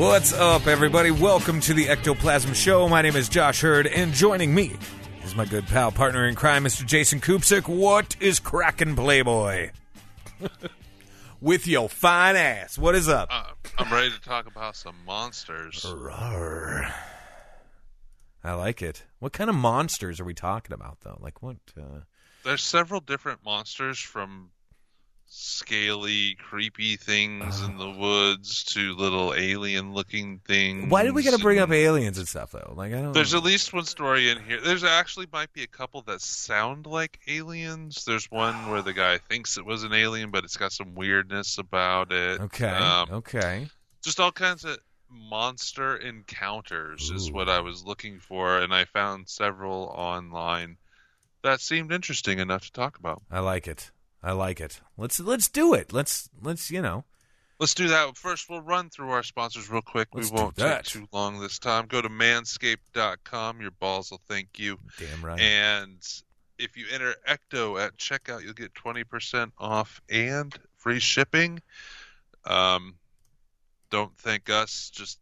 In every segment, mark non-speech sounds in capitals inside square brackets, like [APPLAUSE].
What's up, everybody? Welcome to the Ectoplasm Show. My name is Josh Hurd, and joining me is my good pal, partner in crime, Mr. Jason Kupsik. What is cracking, Playboy? [LAUGHS] With your fine ass. What is up? Uh, I'm ready to talk about some monsters. Rawr. I like it. What kind of monsters are we talking about, though? Like what? Uh... There's several different monsters from scaly, creepy things in the woods to little alien-looking things. Why did we got to bring up aliens and stuff, though? Like I don't. There's at least one story in here. There's actually might be a couple that sound like aliens. There's one where the guy thinks it was an alien, but it's got some weirdness about it. okay. Um, okay. just all kinds of monster encounters is what I was looking for, and I found several online that seemed interesting enough to talk about. I like it. I like it. Let's let's do it. Let's let's you know. Let's do that. First, we'll run through our sponsors real quick. Let's we won't take too long this time. Go to manscaped.com. Your balls will thank you. Damn right. And if you enter Ecto at checkout, you'll get 20% off and free shipping. Um, don't thank us, just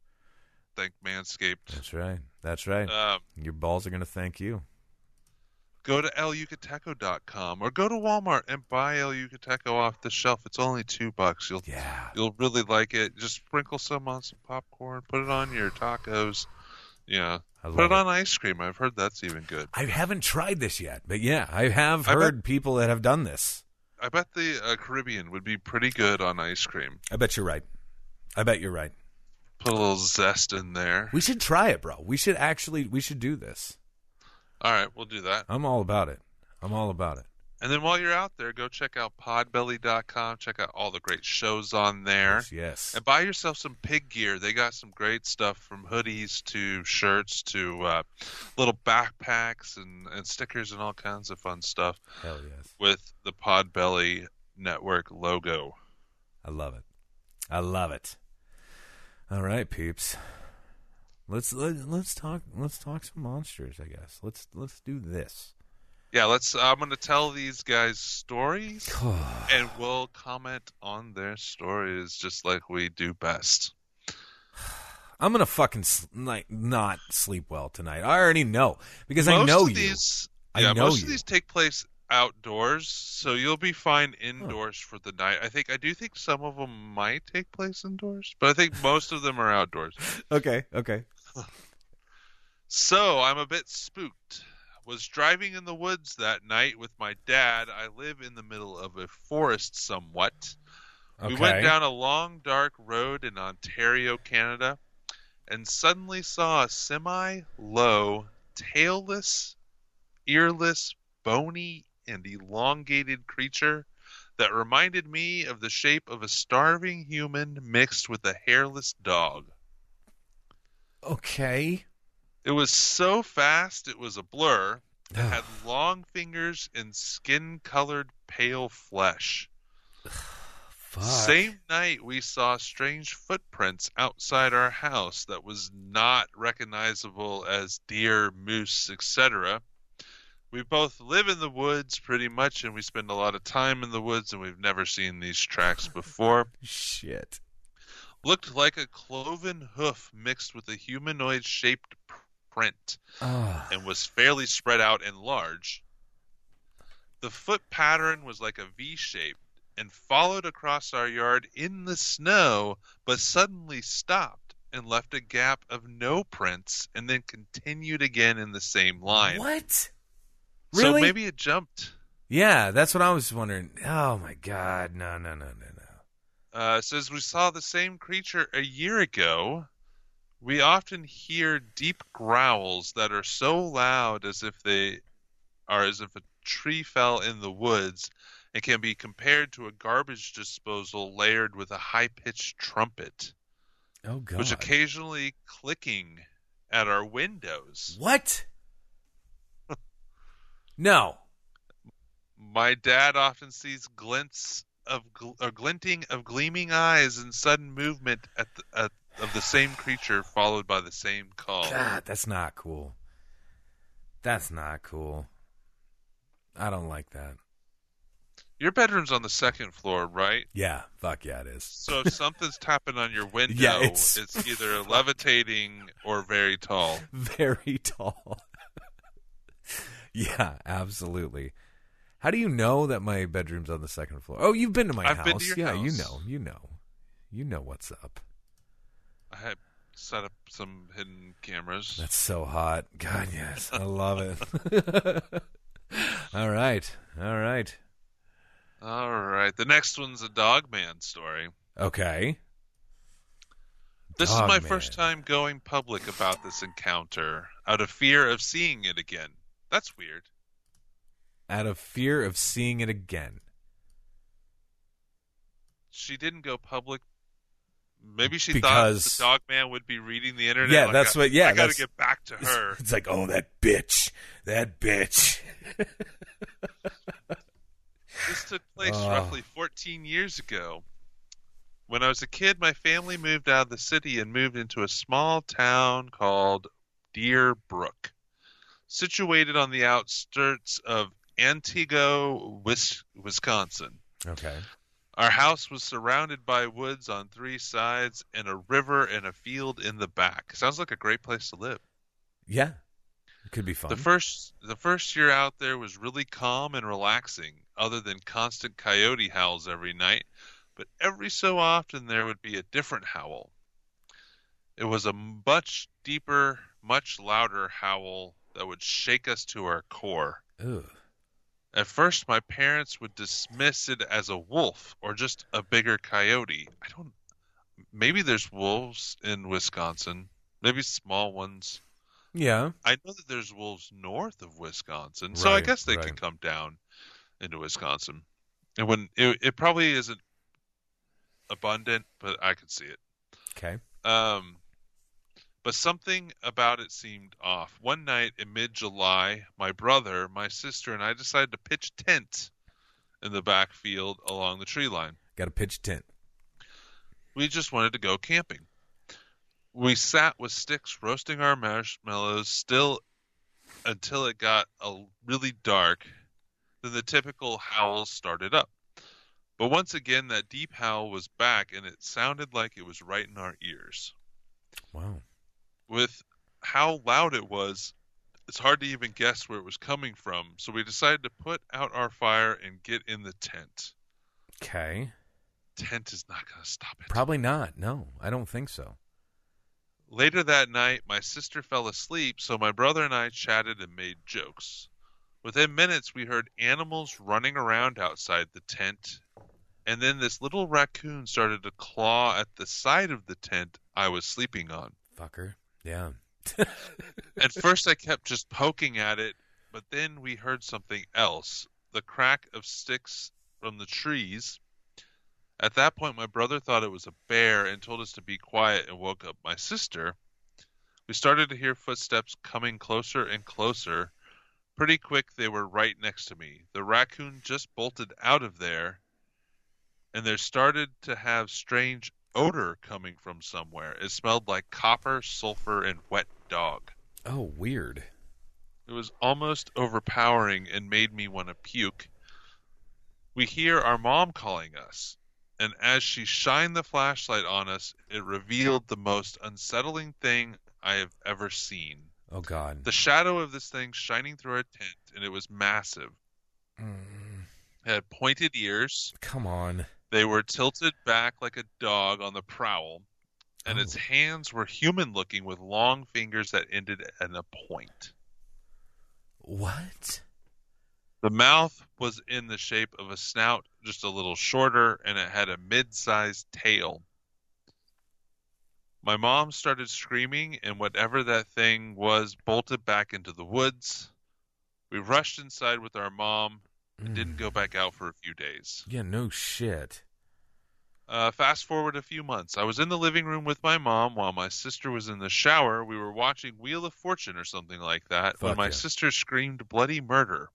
thank Manscaped. That's right. That's right. Um, Your balls are going to thank you. Go to elyucateco.com or go to Walmart and buy El Yucateco off the shelf. It's only two bucks. You'll Yeah. you'll really like it. Just sprinkle some on some popcorn. Put it on your tacos. Yeah, put love it on ice cream. I've heard that's even good. I haven't tried this yet, but yeah, I have I bet- heard people that have done this. I bet the uh, Caribbean would be pretty good on ice cream. I bet you're right. I bet you're right. Put a little zest in there. We should try it, bro. We should actually we should do this. All right, we'll do that. I'm all about it. I'm all about it. And then while you're out there, go check out podbelly.com. Check out all the great shows on there. Yes, yes. And buy yourself some pig gear. They got some great stuff from hoodies to shirts to uh, little backpacks and, and stickers and all kinds of fun stuff Hell yes. with the Podbelly Network logo. I love it. I love it. All right, peeps. Let's let, let's talk let's talk some monsters, I guess. Let's let's do this. Yeah, let's. I'm going to tell these guys stories, [SIGHS] and we'll comment on their stories just like we do best. [SIGHS] I'm gonna fucking like not sleep well tonight. I already know because most I know you. these, I yeah, know most you. of these take place outdoors, so you'll be fine indoors for the night. I think I do think some of them might take place indoors, but I think most of them are outdoors. [LAUGHS] Okay, okay. So I'm a bit spooked. Was driving in the woods that night with my dad. I live in the middle of a forest somewhat. Okay. We went down a long, dark road in Ontario, Canada, and suddenly saw a semi low, tailless, earless, bony, and elongated creature that reminded me of the shape of a starving human mixed with a hairless dog. Okay. It was so fast it was a blur. It had [SIGHS] long fingers and skin colored pale flesh. [SIGHS] Fuck. Same night, we saw strange footprints outside our house that was not recognizable as deer, moose, etc. We both live in the woods pretty much, and we spend a lot of time in the woods, and we've never seen these tracks [LAUGHS] before. Shit. Looked like a cloven hoof mixed with a humanoid shaped print Ah. and was fairly spread out and large. The foot pattern was like a V shape and followed across our yard in the snow, but suddenly stopped and left a gap of no prints and then continued again in the same line. What? Really? So maybe it jumped. Yeah, that's what I was wondering. Oh my god, no, no, no, no, no. Uh, says we saw the same creature a year ago. We often hear deep growls that are so loud as if they are as if a tree fell in the woods and can be compared to a garbage disposal layered with a high pitched trumpet, Oh god. which occasionally clicking at our windows. what? [LAUGHS] no. [LAUGHS] My dad often sees glints of gl- a glinting of gleaming eyes and sudden movement at the, at, of the same creature, followed by the same call. God, that's not cool. That's not cool. I don't like that. Your bedroom's on the second floor, right? Yeah, fuck yeah, it is. So if something's [LAUGHS] tapping on your window, Yeah, it's... it's- [LAUGHS] either levitating or very tall. Very tall. [LAUGHS] yeah, absolutely. How do you know that my bedroom's on the second floor? Oh, you've been to my I've house. been to your yeah, you know, you know, you know what's up. I had set up some hidden cameras. That's so hot. God, yes, I [LAUGHS] love it. [LAUGHS] all right, all right, All right, the next one's a dog man story. okay. This Dog is my man. first time going public about this encounter out of fear of seeing it again. That's weird. Out of fear of seeing it again. She didn't go public. Maybe she Because- thought the dog man would be reading the internet. Yeah, like, that's I- what- yeah, I got to get back to her. It's like, oh, that bitch, that bitch. [LAUGHS] This took place Oh. roughly 14 years ago. When I was a kid, my family moved out of the city and moved into a small town called Deerbrook, situated on the outskirts of Antigo, Wisconsin. Okay. Our house was surrounded by woods on three sides and a river and a field in the back. Sounds like a great place to live. Yeah, it could be fun. The first the first year out there was really calm and relaxing, other than constant coyote howls every night, but every so often there would be a different howl. It was a much deeper, much louder howl that would shake us to our core. Ugh. At first my parents would dismiss it as a wolf or just a bigger coyote. I don't maybe there's wolves in Wisconsin, maybe small ones. Yeah. I know that there's wolves north of Wisconsin, so I Right, guess they right. can come down into Wisconsin. And when it, it probably isn't abundant, but I could see it. Okay. Um, but something about it seemed off. One night in mid-July, my brother, my sister, and I decided to pitch tent in the backfield along the tree line. Got a pitch tent. We just wanted to go camping. We sat with sticks roasting our marshmallows still until it got a really dark. Then the typical howls started up. But once again, that deep howl was back, and it sounded like it was right in our ears. Wow. With how loud it was, it's hard to even guess where it was coming from. So we decided to put out our fire and get in the tent. Okay. Tent is not going to stop it. Probably not. No, I don't think so. Later that night, my sister fell asleep, so my brother and I chatted and made jokes. Within minutes, we heard animals running around outside the tent, and then this little raccoon started to claw at the side of the tent I was sleeping on. Fucker. Yeah. At first, I kept just poking at it, but then we heard something else the crack of sticks from the trees. At that point, my brother thought it was a bear and told us to be quiet and woke up my sister. We started to hear footsteps coming closer and closer. Pretty quick, they were right next to me. The raccoon just bolted out of there, and there started to have strange odor coming from somewhere. It smelled like copper, sulfur, and wet dog. Oh, weird. It was almost overpowering and made me want to puke. We hear our mom calling us, and as she shined the flashlight on us, it revealed the most unsettling thing I have ever seen. Oh God. The shadow of this thing shining through our tent, and it was massive. Mm, It had pointed ears. come on. They were tilted back like a dog on the prowl, and Oh. its hands were human looking with long fingers that ended in a point. What? The mouth was in the shape of a snout, just a little shorter, and it had a mid sized tail. My mom started screaming, and whatever that thing was bolted back into the woods. We rushed inside with our mom. And didn't go back out for a few days. Yeah, no shit. Uh, fast forward a few months. I was in the living room with my mom while my sister was in the shower. We were watching Wheel of Fortune or something like that when my yeah. sister screamed bloody murder.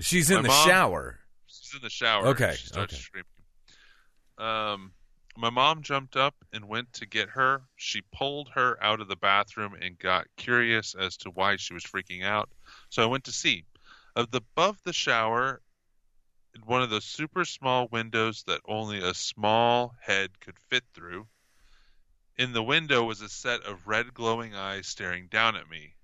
She's in My the mom- shower. She's in the shower. Okay, She starts okay. screaming. Um, my mom jumped up and went to get her. She pulled her out of the bathroom and got curious as to why she was freaking out. So I went to see. Above the shower, in one of those super small windows that only a small head could fit through, in the window was a set of red glowing eyes staring down at me.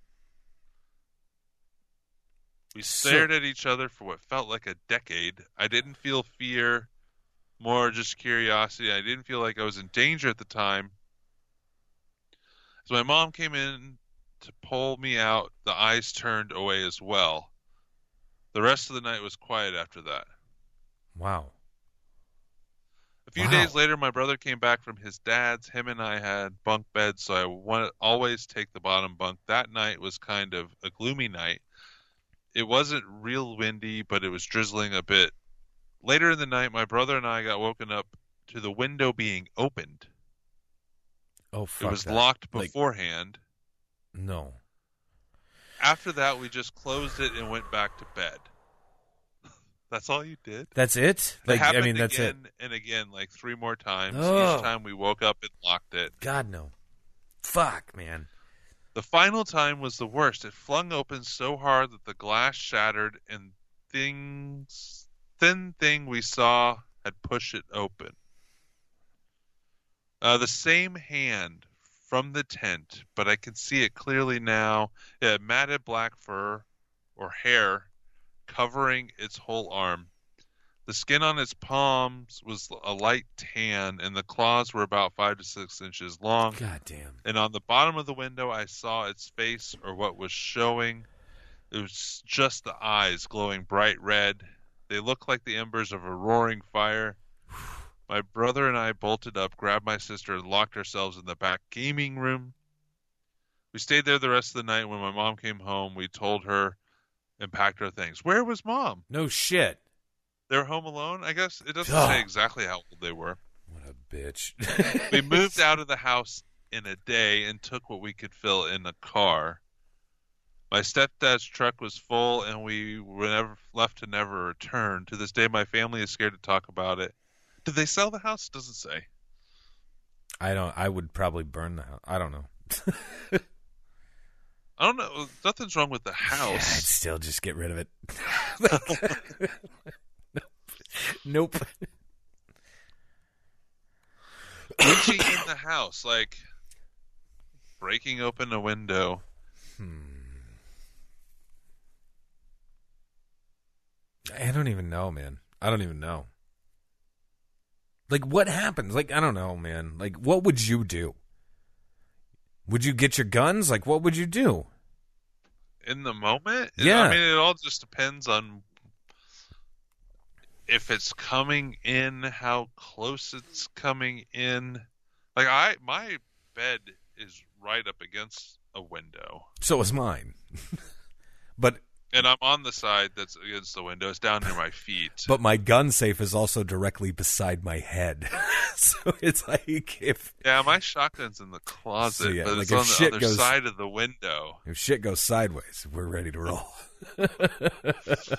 We So- stared at each other for what felt like a decade. I didn't feel fear, more just curiosity. I didn't feel like I was in danger at the time. As my mom came in to pull me out, the eyes turned away as well. The rest of the night was quiet after that. Wow. A few Wow. days later, my brother came back from his dad's. Him and I had bunk beds, so I want always take the bottom bunk. That night was kind of a gloomy night. It wasn't real windy, but it was drizzling a bit. Later in the night, my brother and I got woken up to the window being opened. Oh, fuck it was that. locked Like- beforehand. No. After that, we just closed it and went back to bed. [LAUGHS] That's all you did. That's it? It I mean, that's it. again and again, like three more times. Oh. Each time we woke up and locked it. God, no. Fuck, man. The final time was the worst. It flung open so hard that the glass shattered and things thin thing we saw had pushed it open. Uh, the same hand from the tent, but I can see it clearly now. It had matted black fur or hair covering its whole arm. The skin on its palms was a light tan, and the claws were about five to six inches long God damn. and on the bottom of the window I saw its face or what was showing. It was just the eyes glowing bright red. They looked like the embers of a roaring fire. My brother and I bolted up, grabbed my sister, and locked ourselves in the back gaming room. We stayed there the rest of the night. When my mom came home, we told her and packed our things. Where was mom? No shit. They were home alone? I guess it doesn't say exactly how old they were. What a bitch. [LAUGHS] we moved [LAUGHS] out of the house in a day and took what we could fill in a car. My stepdad's truck was full, and we were never left to never return. To this day, my family is scared to talk about it. Did they sell the house? Doesn't say. I don't. I would probably burn the house. I don't know. [LAUGHS] I don't know. Nothing's wrong with the Yeah, I'd still just get rid of it. [LAUGHS] nope. [LAUGHS] Reaching in [COUGHS] the house, like breaking open a window. Hmm. I don't even know, man. I don't even know. Like, what happens? Like, I don't know, man. Like, what would you do? Would you get your guns? Like, what would you do? in the moment. Yeah. I mean, it all just depends on if it's coming in, how close it's coming in. Like I, my bed is right up against a window, So is mine. [LAUGHS] but and I'm on the side that's against the window. It's down near my feet. but my gun safe is also directly beside my head. [LAUGHS] so it's like if yeah, my shotgun's in the closet, So, yeah, but like it's on the other goes- side of the window. if shit goes sideways, we're ready to roll. [LAUGHS]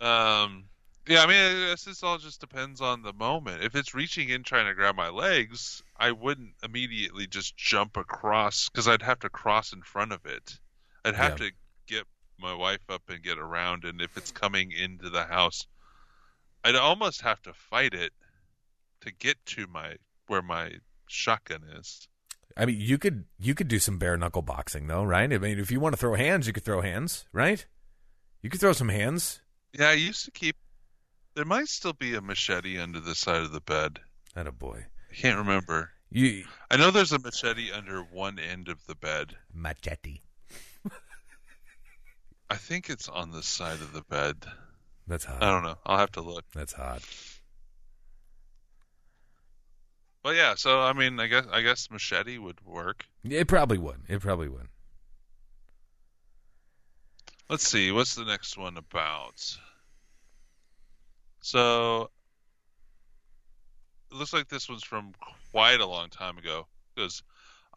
Um, yeah, I mean, this all just depends on the moment. If it's reaching in trying to grab my legs, I wouldn't immediately just jump across because I'd have to cross in front of it. I'd have Yeah. to get my wife up and get around, and if it's coming into the house, I'd almost have to fight it to get to my where my shotgun is. I mean, you could you could do some bare knuckle boxing though, right? I mean, if you want to throw hands, you could throw hands, right? You could throw some hands. Yeah, I used to keep. There might still be a machete under the side of the bed. That a boy. I can't remember. You I know there's a machete under one end of the bed. machete. I think it's on the side of the bed. That's hot. I don't know. I'll have to look. That's hot. But yeah, so I mean, I guess I guess machete would work. It probably would. It probably would. Let's see. What's the next one about? So it looks like this one's from quite a long time ago because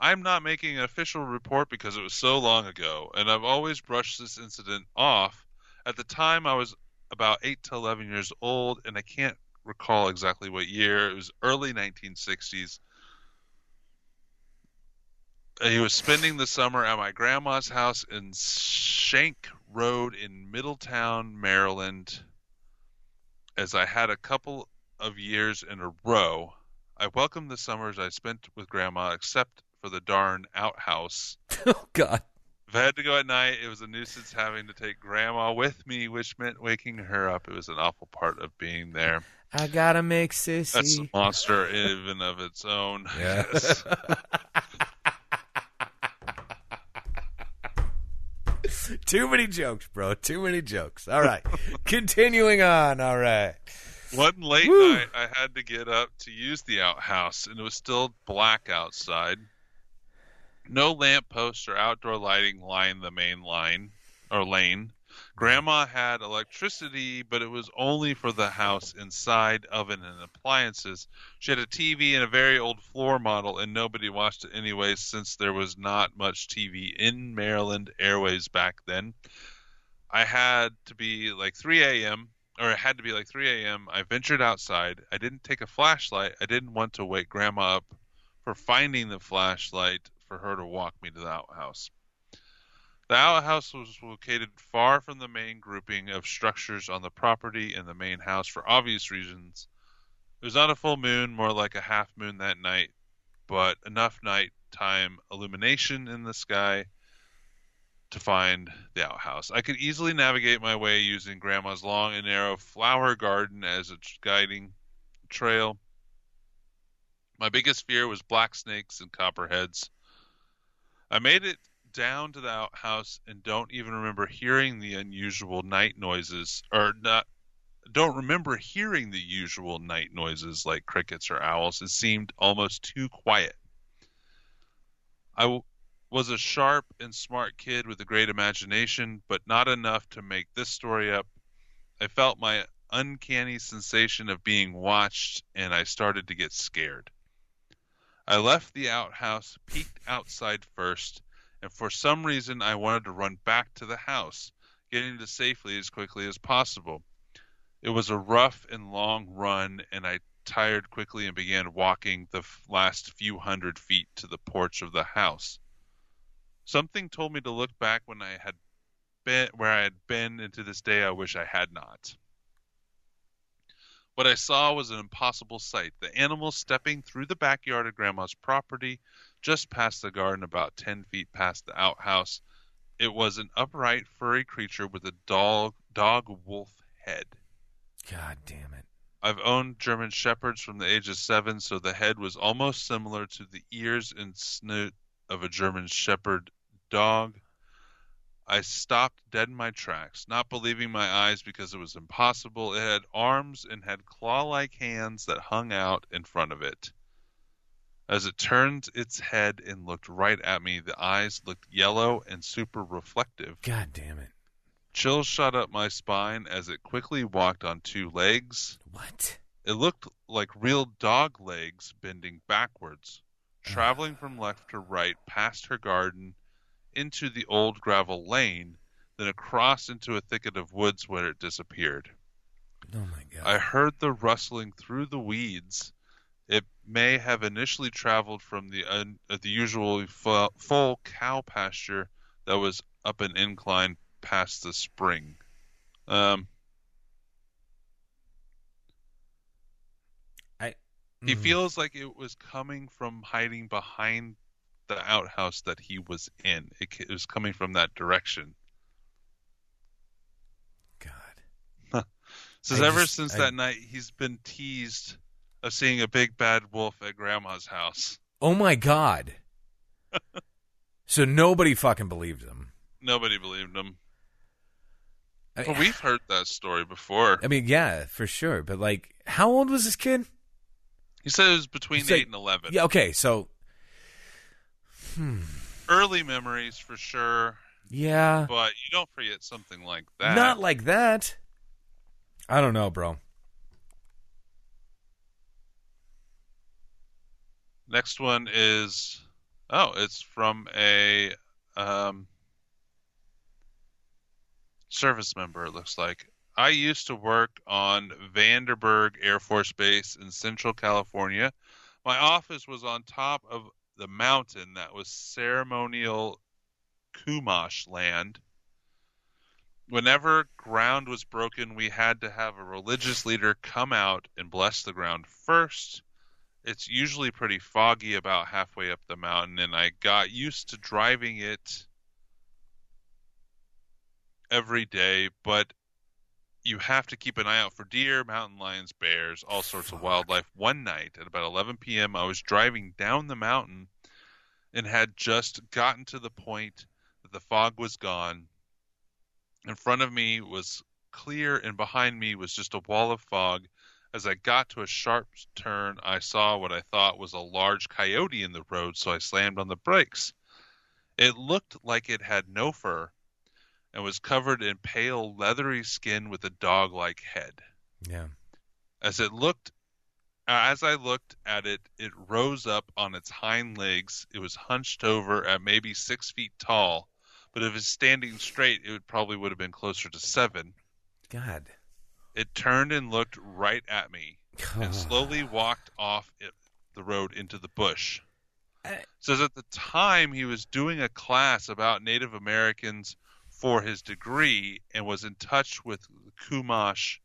I'm not making an official report because it was so long ago, and I've always brushed this incident off. At the time, I was about 8 to 11 years old, and I can't recall exactly what year. It was early 1960s. He was spending the summer at my grandma's house in Shank Road in Middletown, Maryland, as I had a couple of years in a row. I welcomed the summers I spent with grandma, except for the darn outhouse. [LAUGHS] Oh God. If I had to go at night, it was a nuisance having to take grandma with me, which meant waking her up. It was an awful part of being there. I gotta make sissy. That's a sissy. monster even of its own. Yeah. [LAUGHS] Yes. [LAUGHS] Too many jokes, bro. Too many jokes. All right. Continuing on. All right. One late Woo. night, I had to get up to use the outhouse, and it was still black outside. No lamp posts or outdoor lighting lined the main line or lane. Grandma had electricity, but it was only for the house inside, oven, and appliances. She had a TV and a very old floor model, and nobody watched it anyway since there was not much TV in Maryland Airways back then. I had to be like 3 a.m. or it had to be like 3 a.m. I ventured outside. I didn't take a flashlight. I didn't want to wake Grandma up for finding the flashlight for her to walk me to the outhouse. The outhouse was located far from the main grouping of structures on the property and the main house for obvious reasons. It was not a full moon, more like a half moon that night, but enough nighttime illumination in the sky to find the outhouse. I could easily navigate my way using Grandma's long and narrow flower garden as a guiding trail. My biggest fear was black snakes and copperheads. I made it down to the outhouse and don't even remember hearing the unusual night noises, or not. Don't remember hearing the usual night noises like crickets or owls. It seemed almost too quiet. I w- was a sharp and smart kid with a great imagination, but not enough to make this story up. I felt my uncanny sensation of being watched, and I started to get scared. I left the outhouse, peeked outside first, and for some reason I wanted to run back to the house, getting to safely as quickly as possible. It was a rough and long run, and I tired quickly and began walking the last few hundred feet to the porch of the house. Something told me to look back when I had been where I had been, and to this day I wish I had not. What I saw was an impossible sight. The animal stepping through the backyard of Grandma's property, just past the garden, about ten feet past the outhouse. It was an upright, furry creature with a dog dog wolf head. God damn it. I've owned German shepherds from the age of seven, so the head was almost similar to the ears and snout of a German shepherd dog. I stopped dead in my tracks, not believing my eyes because it was impossible. It had arms and had claw like hands that hung out in front of it. As it turned its head and looked right at me, the eyes looked yellow and super reflective. God damn it. Chills shot up my spine as it quickly walked on two legs. What? It looked like real dog legs bending backwards, traveling from left to right past her garden into the old gravel lane, then across into a thicket of woods where it disappeared. Oh my god. I heard the rustling through the weeds. It may have initially traveled from the un, uh, the usually fu- full cow pasture that was up an incline past the spring. Um, I He Mhm. feels like it was coming from hiding behind the outhouse that he was in. It, it was coming from that direction. God. Says I ever just- since I- that night, he's been teased of seeing a big bad wolf at Grandma's house. Oh my god. [LAUGHS] so nobody fucking believed him. Nobody believed him. I, But we've heard that story before. I mean, yeah, for sure. But like, how old was this kid? He said it was between eight and eleven. Yeah. Okay. So. Hmm. Early memories for sure. Yeah. But you don't forget something like that. Not like that. I don't know, bro. Next one is oh, it's from a um, service member. It looks like I used to work on Vandenberg Air Force Base in Central California. My office was on top of the mountain that was ceremonial Chumash land. Whenever ground was broken, we had to have a religious leader come out and bless the ground first. It's usually pretty foggy about halfway up the mountain, and I got used to driving it every day, but you have to keep an eye out for deer, mountain lions, bears, all sorts of wildlife. One night at about 11 p.m., I was driving down the mountain and had just gotten to the point that the fog was gone. In front of me was clear, and behind me was just a wall of fog. As I got to a sharp turn, I saw what I thought was a large coyote in the road, so I slammed on the brakes. It looked like it had no fur and was covered in pale, leathery skin with a dog like head. Yeah. As it looked, uh, as I looked at it, it rose up on its hind legs. It was hunched over at maybe six feet tall, but if it's standing straight, it would probably would have been closer to seven. God. It turned and looked right at me, and slowly walked off it, the road into the bush. Uh, I- Says at the time he was doing a class about Native Americans for his degree and was in touch with Chumash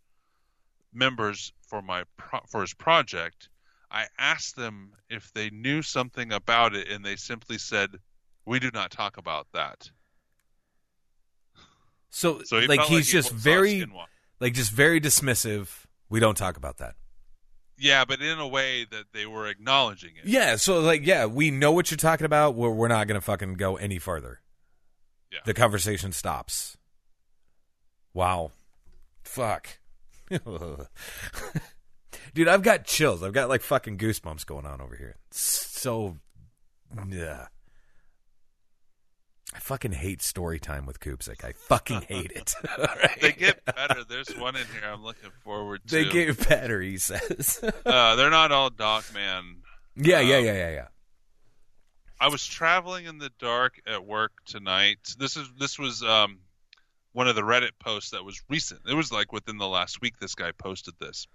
members for my pro- for his project. I asked them if they knew something about it, and they simply said, "We do not talk about that." So, So he like he's he just very like just very dismissive. We don't talk about that. yeah, but in a way that they were acknowledging it. Yeah, so like yeah, we know what you're talking about. We're we're not going to fucking go any further. Yeah. The conversation stops. Wow. Fuck. [LAUGHS] Dude, I've got chills. I've got like fucking goosebumps going on over here. So yeah. I fucking hate story time with Koopsik. I fucking hate it. [LAUGHS] Alright? They get better. There's one in here I'm looking forward to. They get better, he says. uh, they're not all dog man. yeah, yeah, Um, yeah, yeah, yeah. I was traveling in the dark at work tonight. This is this was um, one of the Reddit posts that was recent. It was like within the last week. This guy posted this.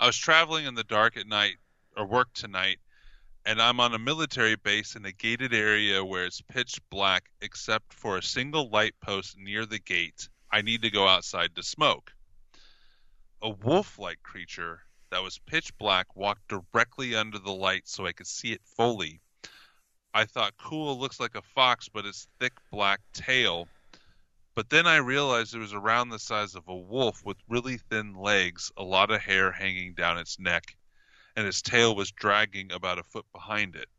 I was traveling in the dark at night or work tonight, and I'm on a military base in a gated area where it's pitch black except for a single light post near the gate. I need to go outside to smoke. A wolf-like creature that was pitch black walked directly under the light so I could see it fully. I thought, cool, looks like a fox, but its thick black tail. But then I realized it was around the size of a wolf with really thin legs, a lot of hair hanging down its neck, and its tail was dragging about a foot behind it.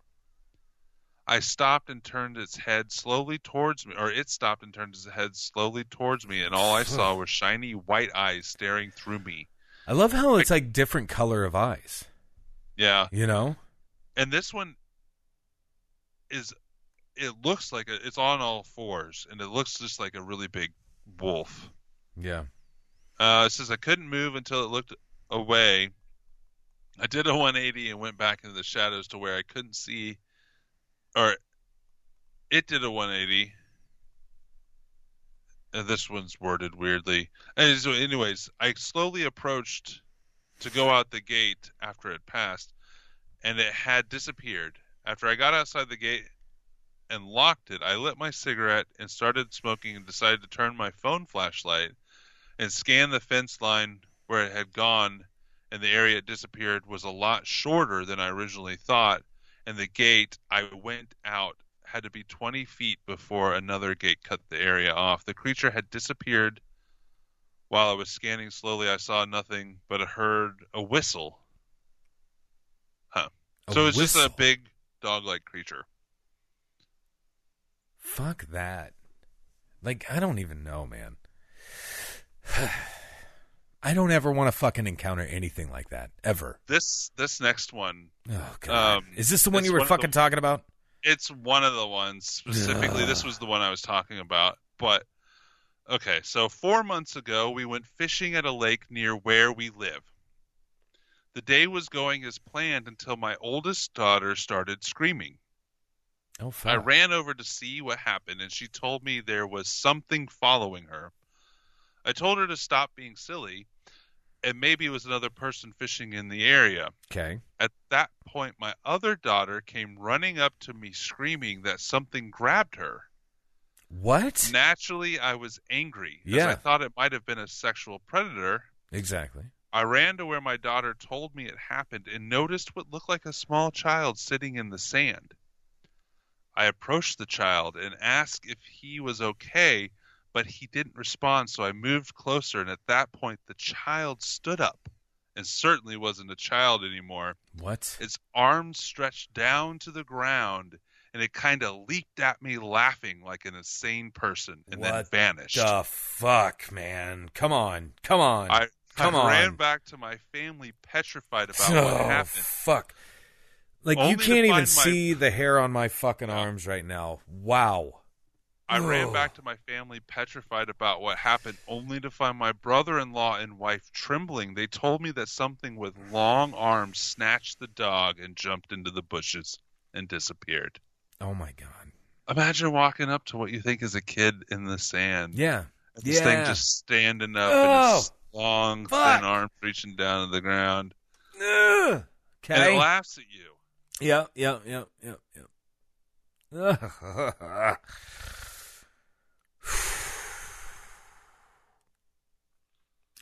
I stopped and turned its head slowly towards me, or it stopped and turned its head slowly towards me, and all I saw [LAUGHS] were shiny white eyes staring through me. I love how it's like different color of eyes. Yeah. You know? and this one is it looks like a, it's on all fours and it looks just like a really big wolf Yeah. uh, it says i couldn't move until it looked away i did a 180 and went back into the shadows to where i couldn't see or it did a 180 and this one's worded weirdly anyways i slowly approached to go out the gate after it passed and it had disappeared. After I got outside the gate and locked it, I lit my cigarette and started smoking and decided to turn my phone flashlight and scan the fence line where it had gone and the area it disappeared was a lot shorter than I originally thought and the gate I went out had to be 20 feet before another gate cut the area off. The creature had disappeared while I was scanning slowly. I saw nothing but I heard a whistle Huh. so it's just a big dog-like creature. Fuck that. Like, I don't even know, man. [SIGHS] I don't ever want to fucking encounter anything like that ever. This this next one, Oh god. Um, Is this the one it's you were one of the- fucking talking about? It's one of the ones specifically. This was the one I was talking about. But okay, so four months ago we went fishing at a lake near where we live. The day was going as planned until my oldest daughter started screaming. Oh, I ran over to see what happened, and she told me there was something following her. I told her to stop being silly, and maybe it was another person fishing in the area. Okay. At that point, my other daughter came running up to me screaming that something grabbed her. What? Naturally, I was angry, Yeah. I thought it might have been a sexual predator. Exactly. I ran to where my daughter told me it happened and noticed what looked like a small child sitting in the sand. I approached the child and asked if he was okay, but he didn't respond, so I moved closer, and at that point, the child stood up and certainly wasn't a child anymore. What? Its arms stretched down to the ground, and it kind of leaped at me laughing like an insane person and then What vanished. The fuck, man. Come on. Come on. I, Come I ran back to my family petrified about oh, what happened. fuck. Like, you Only to can't even my- see the hair on my fucking arms right now. Wow. I ran back to my family petrified about what happened, only to find my brother in law and wife trembling. They told me that something with long arms snatched the dog and jumped into the bushes and disappeared. Oh, my God. Imagine walking up to what you think is a kid in the sand. Yeah. And this thing just standing up Oh, and its long, fuck. thin arms reaching down to the ground. Ugh. And it laughs at you. Yeah, yeah, yeah, yeah, yep. [LAUGHS] [LAUGHS]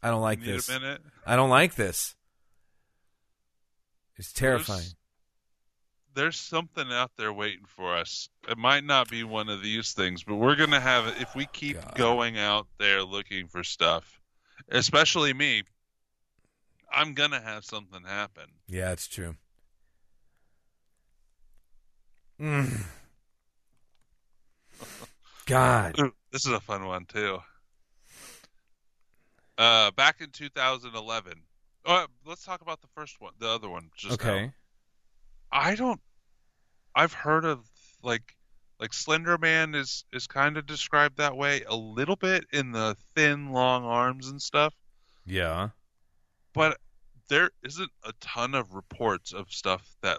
I don't like Need this. a minute? I don't like this. It's terrifying. There's- there's something out there waiting for us. It might not be one of these things, but we're gonna have it if we keep God. going out there looking for stuff. Especially me, I'm gonna have something happen. Yeah, it's true. [LAUGHS] Mm. God. This is a fun one too. Uh, back in 2011. Oh, let's talk about the first one, the other one. Just now. Okay. I don't. I've heard of like like Slender Man is is kind of described that way a little bit in the thin, long arms and stuff, Yeah. but there isn't a ton of reports of stuff that.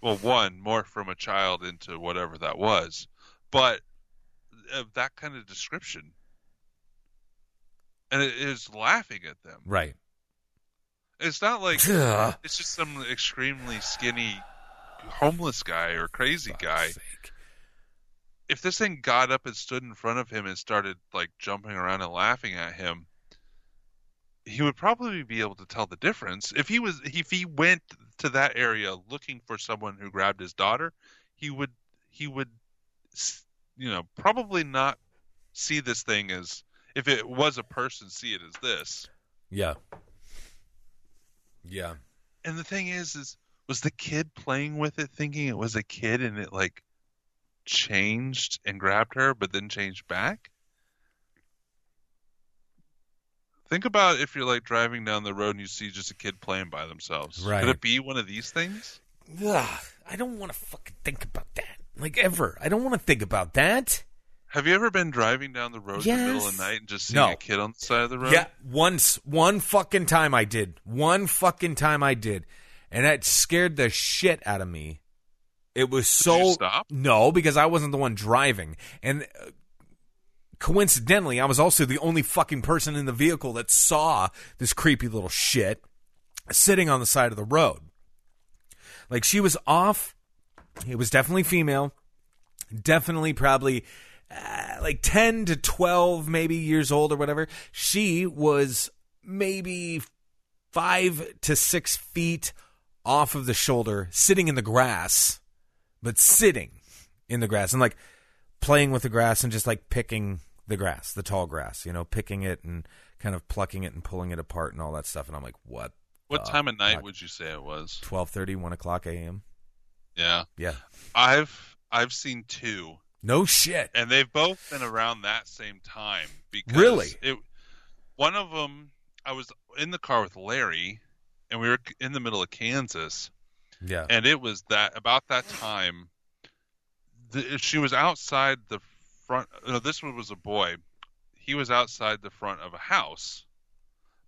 Well, one more from a child into whatever that was, but of that kind of description, and it is laughing at them. Right. It's not like Ugh. it's just some extremely skinny homeless guy or crazy guy. Sake. If this thing got up and stood in front of him and started like jumping around and laughing at him, he would probably be able to tell the difference. If he was if he went to that area looking for someone who grabbed his daughter, he would he would you know, probably not see this thing as if it was a person see it as this. Yeah. Yeah. And the thing is, is was the kid playing with it, thinking it was a kid, and it like changed and grabbed her, but then changed back? Think about if you're like driving down the road and you see just a kid playing by themselves. Right. Could it be one of these things? Ugh, I don't want to fucking think about that. Like ever. I don't want to think about that. Have you ever been driving down the road in the middle of the night and just seen No. a kid on the side of the road? Yeah, once, one fucking time I did. One fucking time I did. And that scared the shit out of me. It was so. No, because I wasn't the one driving. And uh, coincidentally, I was also the only fucking person in the vehicle that saw this creepy little shit sitting on the side of the road. Like she was off. It was definitely female. Definitely probably uh, like 10 to 12 maybe years old or whatever. She was maybe five to six feet off of the shoulder, sitting in the grass, but sitting in the grass and like playing with the grass and just like picking the grass, the tall grass, you know, picking it and kind of plucking it and pulling it apart and all that stuff. And I'm like, what? What time of night would you say it was? 12:30, 1 o'clock a.m. Yeah. Yeah. I've I've seen two. No shit. and they've both been around that same time because Really? it one of them i was in the car with larry and we were in the middle of kansas Yeah. and it was that about that time the, she was outside the front no this one was a boy he was outside the front of a house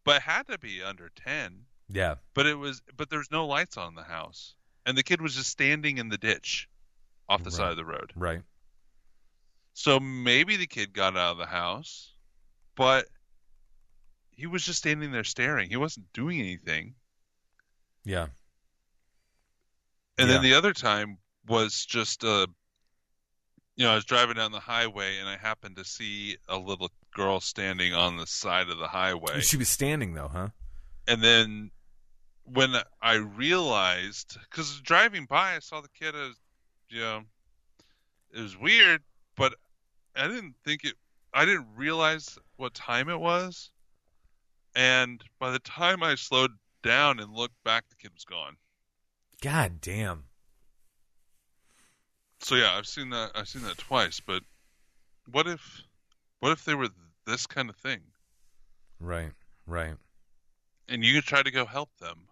but it had to be under ten. Yeah. But it was, but there's no lights on the house, and the kid was just standing in the ditch, off the Right. side of the road. Right. So maybe the kid got out of the house, but he was just standing there staring. He wasn't doing anything. Yeah. And Yeah. then the other time was just uh you know, I was driving down the highway and I happened to see a little girl standing on the side of the highway. She was standing though, huh? And then when I realized cuz driving by I saw the kid as you know it was weird, but I didn't think it I didn't realize what time it was. And by the time I slowed down and looked back the kid was gone. God damn. So yeah, I've seen that. I've seen that twice. But what if, what if they were this kind of thing, Right. Right. and you could try to go help them?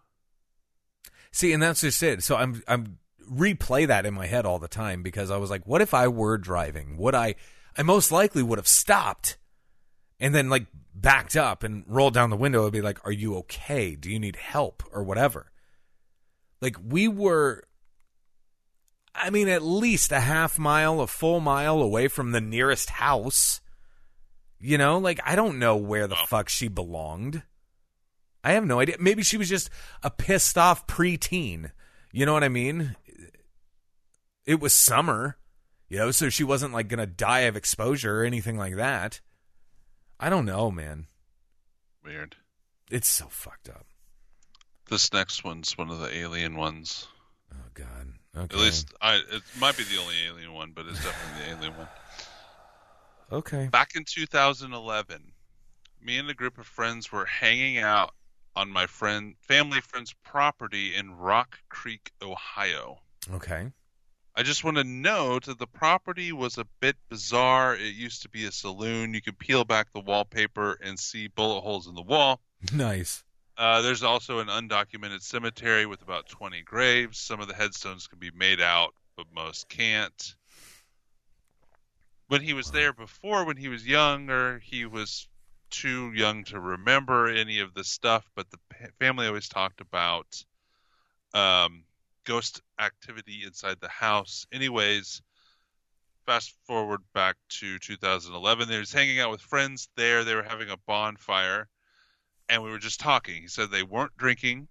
See, and that's just it. So I'm I'm replay that in my head all the time because I was like, what if I were driving? Would I I most likely would have stopped and then like backed up and rolled down the window and be like, Are you okay? Do you need help? Or whatever. Like we were I mean, at least a half mile, a full mile away from the nearest house. You know, like I don't know where the fuck she belonged. I have no idea. Maybe she was just a pissed off preteen. You know what I mean? It was summer, you know, so she wasn't like going to die of exposure or anything like that. I don't know, man. Weird. It's so fucked up. This next one's one of the alien ones. Oh god. Okay. At least I. It might be the only alien one, but it's definitely the alien one. okay. Back in 2011, me and a group of friends were hanging out on my friend family friend's property in Rock Creek, Ohio. Okay. I just want to note that the property was a bit bizarre. It used to be a saloon. You could peel back the wallpaper and see bullet holes in the wall. [LAUGHS] Nice. Uh, there's also an undocumented cemetery with about 20 graves. Some of the headstones can be made out, but most can't. When he was there before, when he was younger, he was too young to remember any of the stuff, but the family always talked about um, ghost activity inside the house. Anyways, fast forward back to 2011. They was hanging out with friends there. They were having a bonfire, and we were just talking. He said they weren't drinking.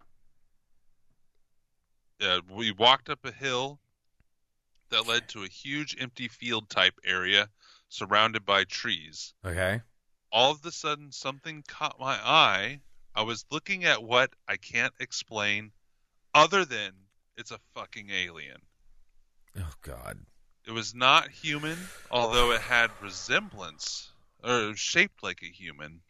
Uh, we walked up a hill that led to a huge empty field type area surrounded by trees. Okay. All of a sudden, something caught my eye. I was looking at what I can't explain, other than it's a fucking alien. Oh god. It was not human, although it had resemblance or shaped like a human.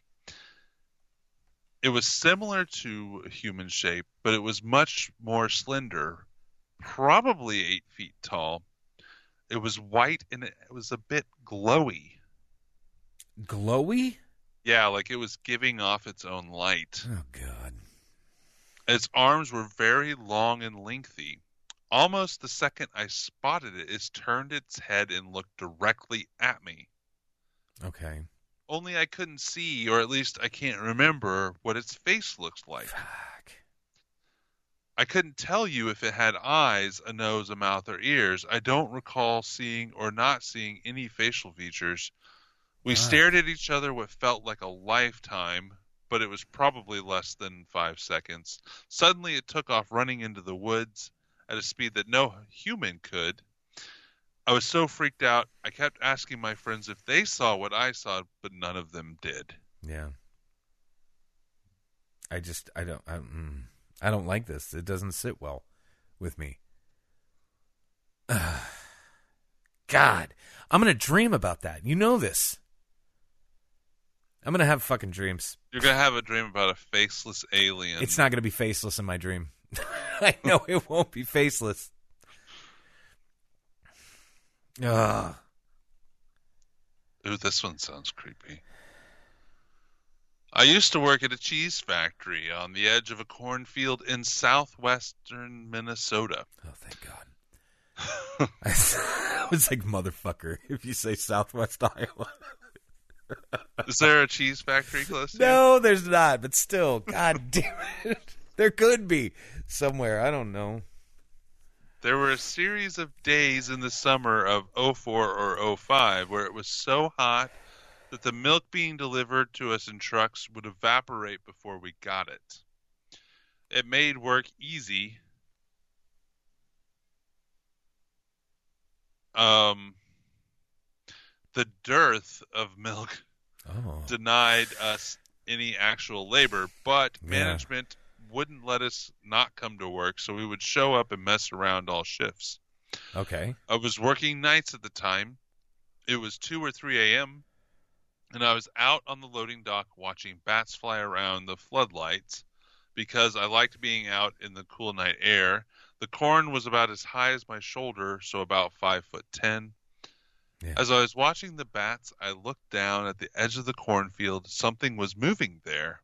It was similar to a human shape, but it was much more slender, probably eight feet tall. It was white and it was a bit glowy. Glowy? Yeah, like it was giving off its own light. Oh god. Its arms were very long and lengthy. Almost the second I spotted it, it turned its head and looked directly at me. Okay. Only I couldn't see, or at least I can't remember, what its face looked like. Fuck. I couldn't tell you if it had eyes, a nose, a mouth, or ears. I don't recall seeing or not seeing any facial features. We stared at each other what felt like a lifetime, but it was probably less than five seconds. Suddenly it took off running into the woods at a speed that no human could. I was so freaked out, I kept asking my friends if they saw what I saw, but none of them did. Yeah. I just I don't I, mm, I don't like this. It doesn't sit well with me. [SIGHS] God, I'm gonna dream about that. You know this. I'm gonna have fucking dreams. You're going to have a dream about a faceless alien. It's not gonna be faceless in my dream. [LAUGHS] I know it won't be faceless. Ugh. Ooh, this one sounds creepy. I used to work at a cheese factory on the edge of a cornfield in southwestern Minnesota. Oh, thank God. [LAUGHS] I was like, motherfucker, if you say Southwest Iowa. Is there a cheese factory close? to you? No, there's not, but still, god [LAUGHS] damn it. There could be somewhere. I don't know. There were a series of days in the summer of 04 or 05 where it was so hot that the milk being delivered to us in trucks would evaporate before we got it. It made work easy. Um, the dearth of milk Oh. denied us any actual labor, but Yeah. management wouldn't let us not come to work, so we would show up and mess around all shifts. Okay. I was working nights at the time. It was 2 or 3 a.m., and I was out on the loading dock watching bats fly around the floodlights because I liked being out in the cool night air. The corn was about as high as my shoulder, so about 5 foot 10. Yeah. As I was watching the bats, I looked down at the edge of the cornfield. Something was moving there.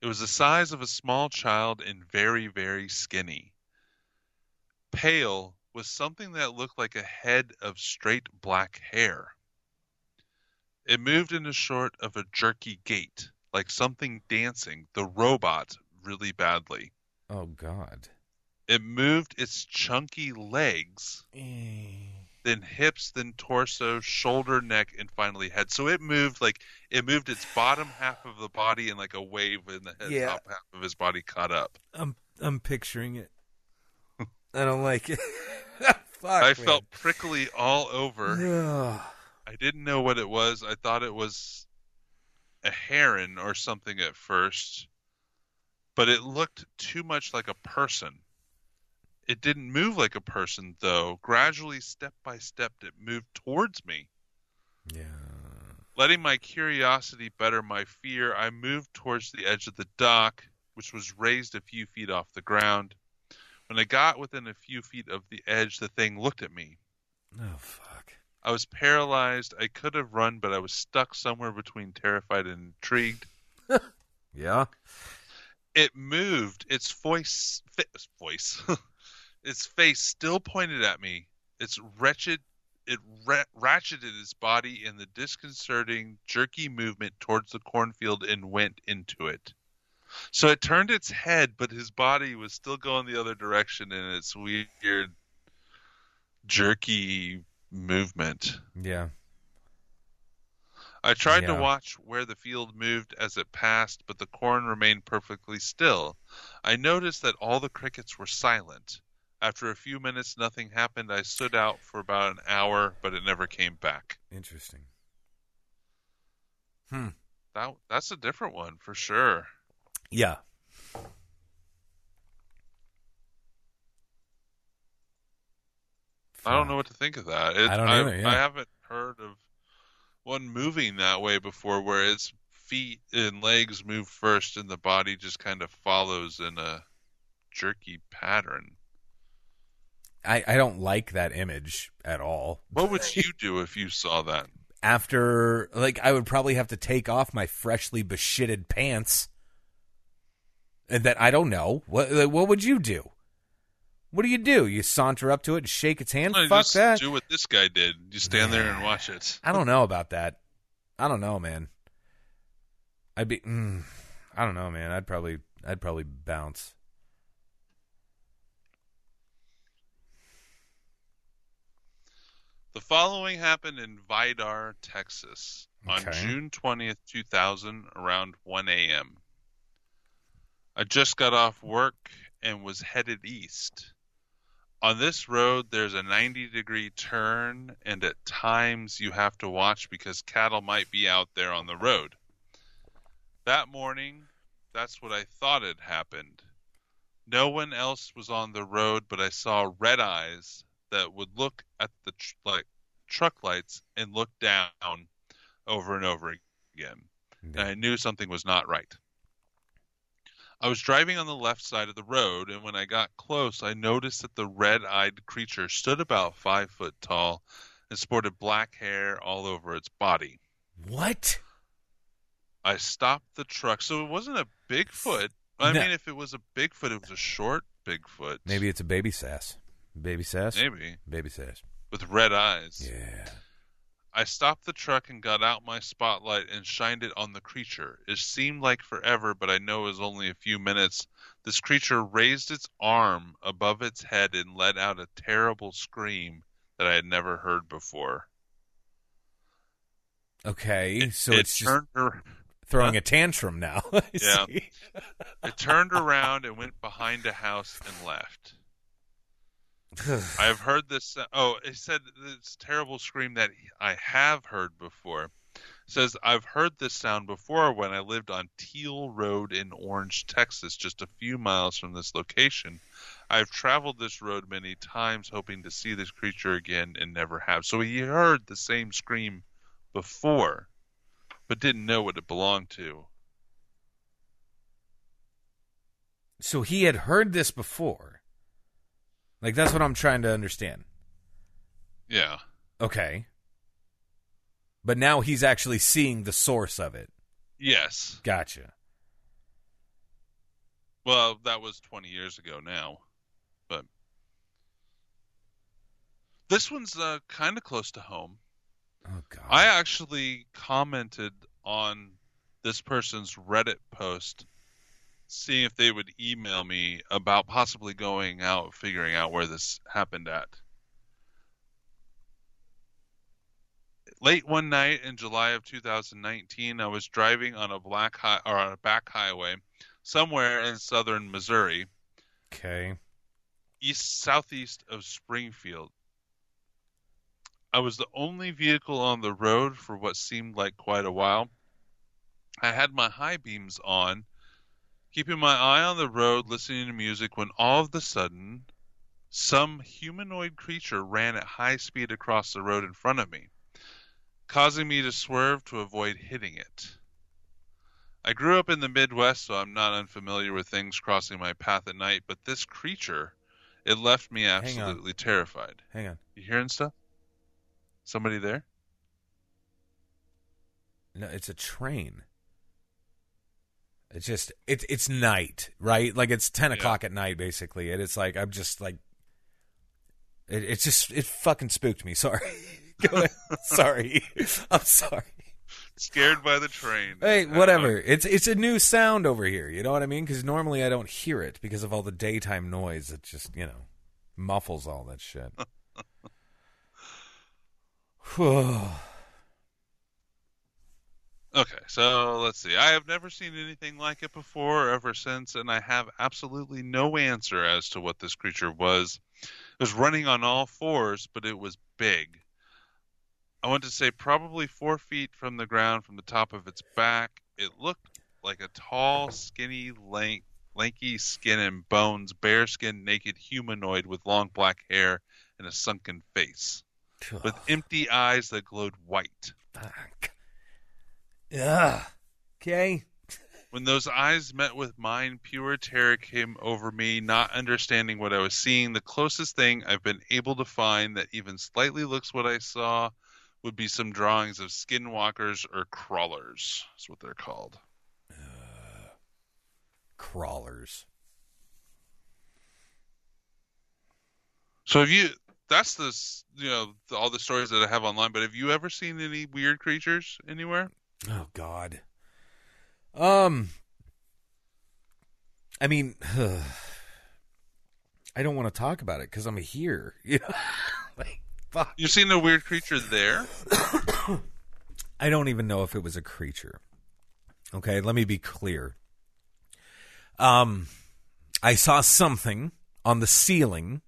It was the size of a small child and very, very skinny. Pale was something that looked like a head of straight black hair. It moved in a sort of a jerky gait, like something dancing, the robot, really badly. Oh God. It moved its chunky legs eh. Then hips, then torso, shoulder, neck, and finally head. So it moved like it moved its bottom half of the body in like a wave, and the head, Yeah. top half of his body caught up. I'm I'm picturing it. [LAUGHS] I don't like it. [LAUGHS] Fuck. I man. felt prickly all over. Ugh. I didn't know what it was. I thought it was a heron or something at first, but it looked too much like a person. It didn't move like a person, though. Gradually, step by step, it moved towards me. Yeah. Letting my curiosity better my fear, I moved towards the edge of the dock, which was raised a few feet off the ground. When I got within a few feet of the edge, the thing looked at me. Oh fuck. I was paralyzed. I could have run, but I was stuck somewhere between terrified and intrigued. [LAUGHS] Yeah. It moved. Its voice, voice, [LAUGHS] its face still pointed at me. Its wretched, it ra- ratcheted its body in the disconcerting, jerky movement towards the cornfield and went into it. So it turned its head, but his body was still going the other direction in its weird, jerky movement. Yeah. I tried to watch where the field moved as it passed, but the corn remained perfectly still. I noticed that all the crickets were silent. After a few minutes, nothing happened. I stood out for about an hour, but it never came back. Interesting. Hmm. That that's a different one for sure. Yeah. I don't know what to think of that. It, I don't either, yeah. I haven't heard of one moving that way before, where its feet and legs move first, and the body just kind of follows in a jerky pattern. I, I don't like that image at all. What would you do if you saw that? After like I would probably have to take off my freshly beshitted pants. And that I don't know. What like, what would you do? What do you do? You saunter up to it and shake its hand? No, Fuck just that. do what this guy did. You stand there and watch it. I don't know about that. I don't know, man. I'd be. Mm, I don't know, man. I'd probably. I'd probably bounce. The following happened in Vidor, Texas, on Okay. June 20th, 2000, around 1 a.m. I just got off work and was headed east. On this road, there's a 90 degree turn, and at times you have to watch because cattle might be out there on the road. That morning, that's what I thought had happened. No one else was on the road, but I saw red eyes that would look at the tr- like truck lights and look down over and over again. And I knew something was not right. I was driving on the left side of the road, and when I got close, I noticed that the red-eyed creature stood about five foot tall and sported black hair all over its body. What? I stopped the truck, so it wasn't a Bigfoot. I No. mean, if it was a Bigfoot, it was a short Bigfoot. Maybe it's a baby sass. Baby sass. Maybe Baby sass. with red eyes. Yeah. I stopped the truck and got out my spotlight and shined it on the creature. It seemed like forever, but I know it was only a few minutes. This creature raised its arm above its head and let out a terrible scream that I had never heard before. Okay, so it it's just turned her, throwing a tantrum now. [LAUGHS] Yeah. it turned around and went behind a house and left. [SIGHS] I have heard this. Uh, oh, it said this terrible scream that I have heard before. It says I've heard this sound before when I lived on Teal Road in Orange, Texas, just a few miles from this location. I've traveled this road many times, hoping to see this creature again, and never have. So he heard the same scream before, but didn't know what it belonged to. so he had heard this before. Like that's what I'm trying to understand. Yeah. Okay. But now he's actually seeing the source of it. Yes. Gotcha. Well, that was 20 years ago now, but this one's uh, kind of close to home. Oh god. I actually commented on this person's Reddit post, seeing if they would email me about possibly going out, figuring out where this happened at. Late one night in July of 2019, I was driving on a black hi- or on a back highway somewhere in southern Missouri, okay. east southeast of Springfield. I was the only vehicle on the road for what seemed like quite a while. I had my high beams on, keeping my eye on the road, listening to music, when all of a sudden, some humanoid creature ran at high speed across the road in front of me, causing me to swerve to avoid hitting it. I grew up in the Midwest, so I'm not unfamiliar with things crossing my path at night, but this creature, it left me absolutely terrified. Hang on. You hearing stuff? Somebody there? No, it's a train. It's just it's it's night, right? Like it's ten Yeah. o'clock at night, basically, and it's like I'm just like, it, it's just it fucking spooked me. Sorry, [LAUGHS] sorry, [LAUGHS] I'm sorry. Scared by the train. Hey, Uh, whatever. It's it's a new sound over here. You know what I mean? Because normally I don't hear it because of all the daytime noise. It just you know muffles all that shit. [LAUGHS] Okay, so let's see. I have never seen anything like it before or ever since, and I have absolutely no answer as to what this creature was. It was running on all fours, but it was big. I want to say probably four feet from the ground from the top of its back. It looked like a tall, skinny, lank, lanky skin and bones, bare skinned, naked humanoid with long black hair and a sunken face, [SIGHS] with empty eyes that glowed white. Fuck. Yeah. Okay. When those eyes met with mine, pure terror came over me, not understanding what I was seeing. The closest thing I've been able to find that even slightly looks what I saw would be some drawings of skinwalkers or crawlers. That's what they're called. Uh, crawlers. So have you? That's the you know the, all the stories that I have online. But have you ever seen any weird creatures anywhere? Oh God. Um. I mean, [SIGHS] I don't want to talk about it because I'm here. [LAUGHS] You know, like fuck. You've seen a weird creature there? [COUGHS] I don't even know if it was a creature. Okay, let me be clear. Um, I saw something on the ceiling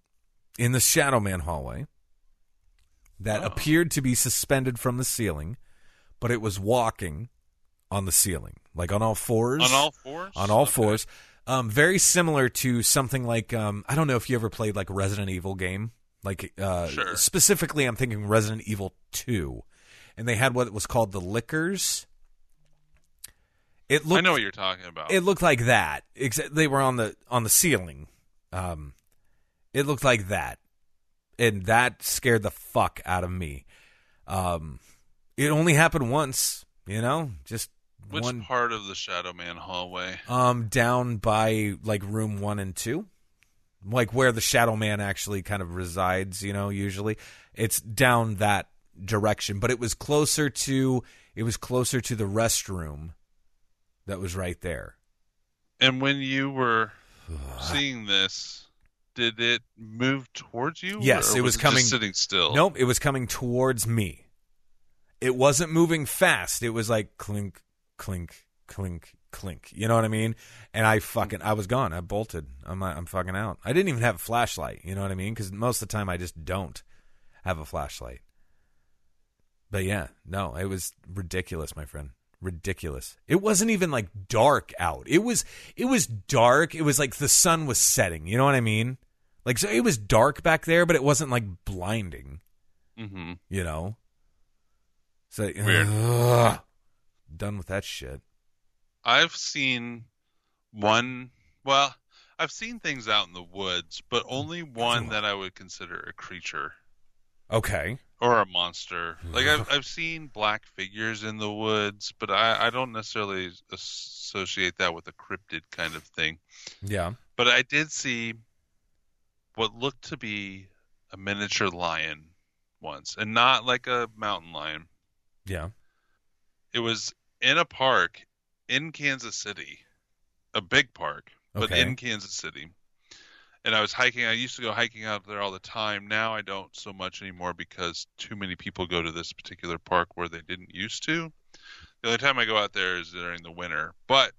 in the Shadow Man hallway that Oh. appeared to be suspended from the ceiling, but it was walking on the ceiling, like on all fours. On all fours? On all Okay. fours. Um, very similar to something like um, I don't know if you ever played like a Resident Evil game. Like uh, Sure. specifically, I'm thinking Resident Evil Two, and they had what was called the Lickers. It looked I know what you're talking about. it looked like that. Except they were on the on the ceiling. Um, it looked like that, and that scared the fuck out of me. Um, it only happened once, you know, just Which one. part of the Shadow Man hallway? Um, down by like room one and two, like where the Shadow Man actually kind of resides. You know, usually it's down that direction, but it was closer to it was closer to the restroom that was right there. And when you were [SIGHS] seeing this, did it move towards you? Yes, or it was just coming- sitting still. Nope, it was coming towards me. It wasn't moving fast. It was like clink, clink, clink, clink. You know what I mean? And I fucking, I was gone. I bolted. I'm, I'm fucking out. I didn't even have a flashlight. You know what I mean? Because most of the time I just don't have a flashlight. But yeah, no, it was ridiculous, my friend. Ridiculous. It wasn't even like dark out. It was, it was dark. It was like the sun was setting. You know what I mean? Like so, it was dark back there, but it wasn't like blinding hmm you know. So Weird. Ugh. done with that shit. I've seen one. Well, I've seen things out in the woods, but only one that I would consider a creature Okay. or a monster. Like I've I've seen black figures in the woods, but I I don't necessarily associate that with a cryptid kind of thing. Yeah. But I did see what looked to be a miniature lion once, and not like a mountain lion. Yeah. It was in a park in Kansas City, a big park, but Okay. in Kansas City. And I was hiking. I used to go hiking out there all the time. Now I don't so much anymore because too many people go to this particular park where they didn't used to. The only time I go out there is during the winter. But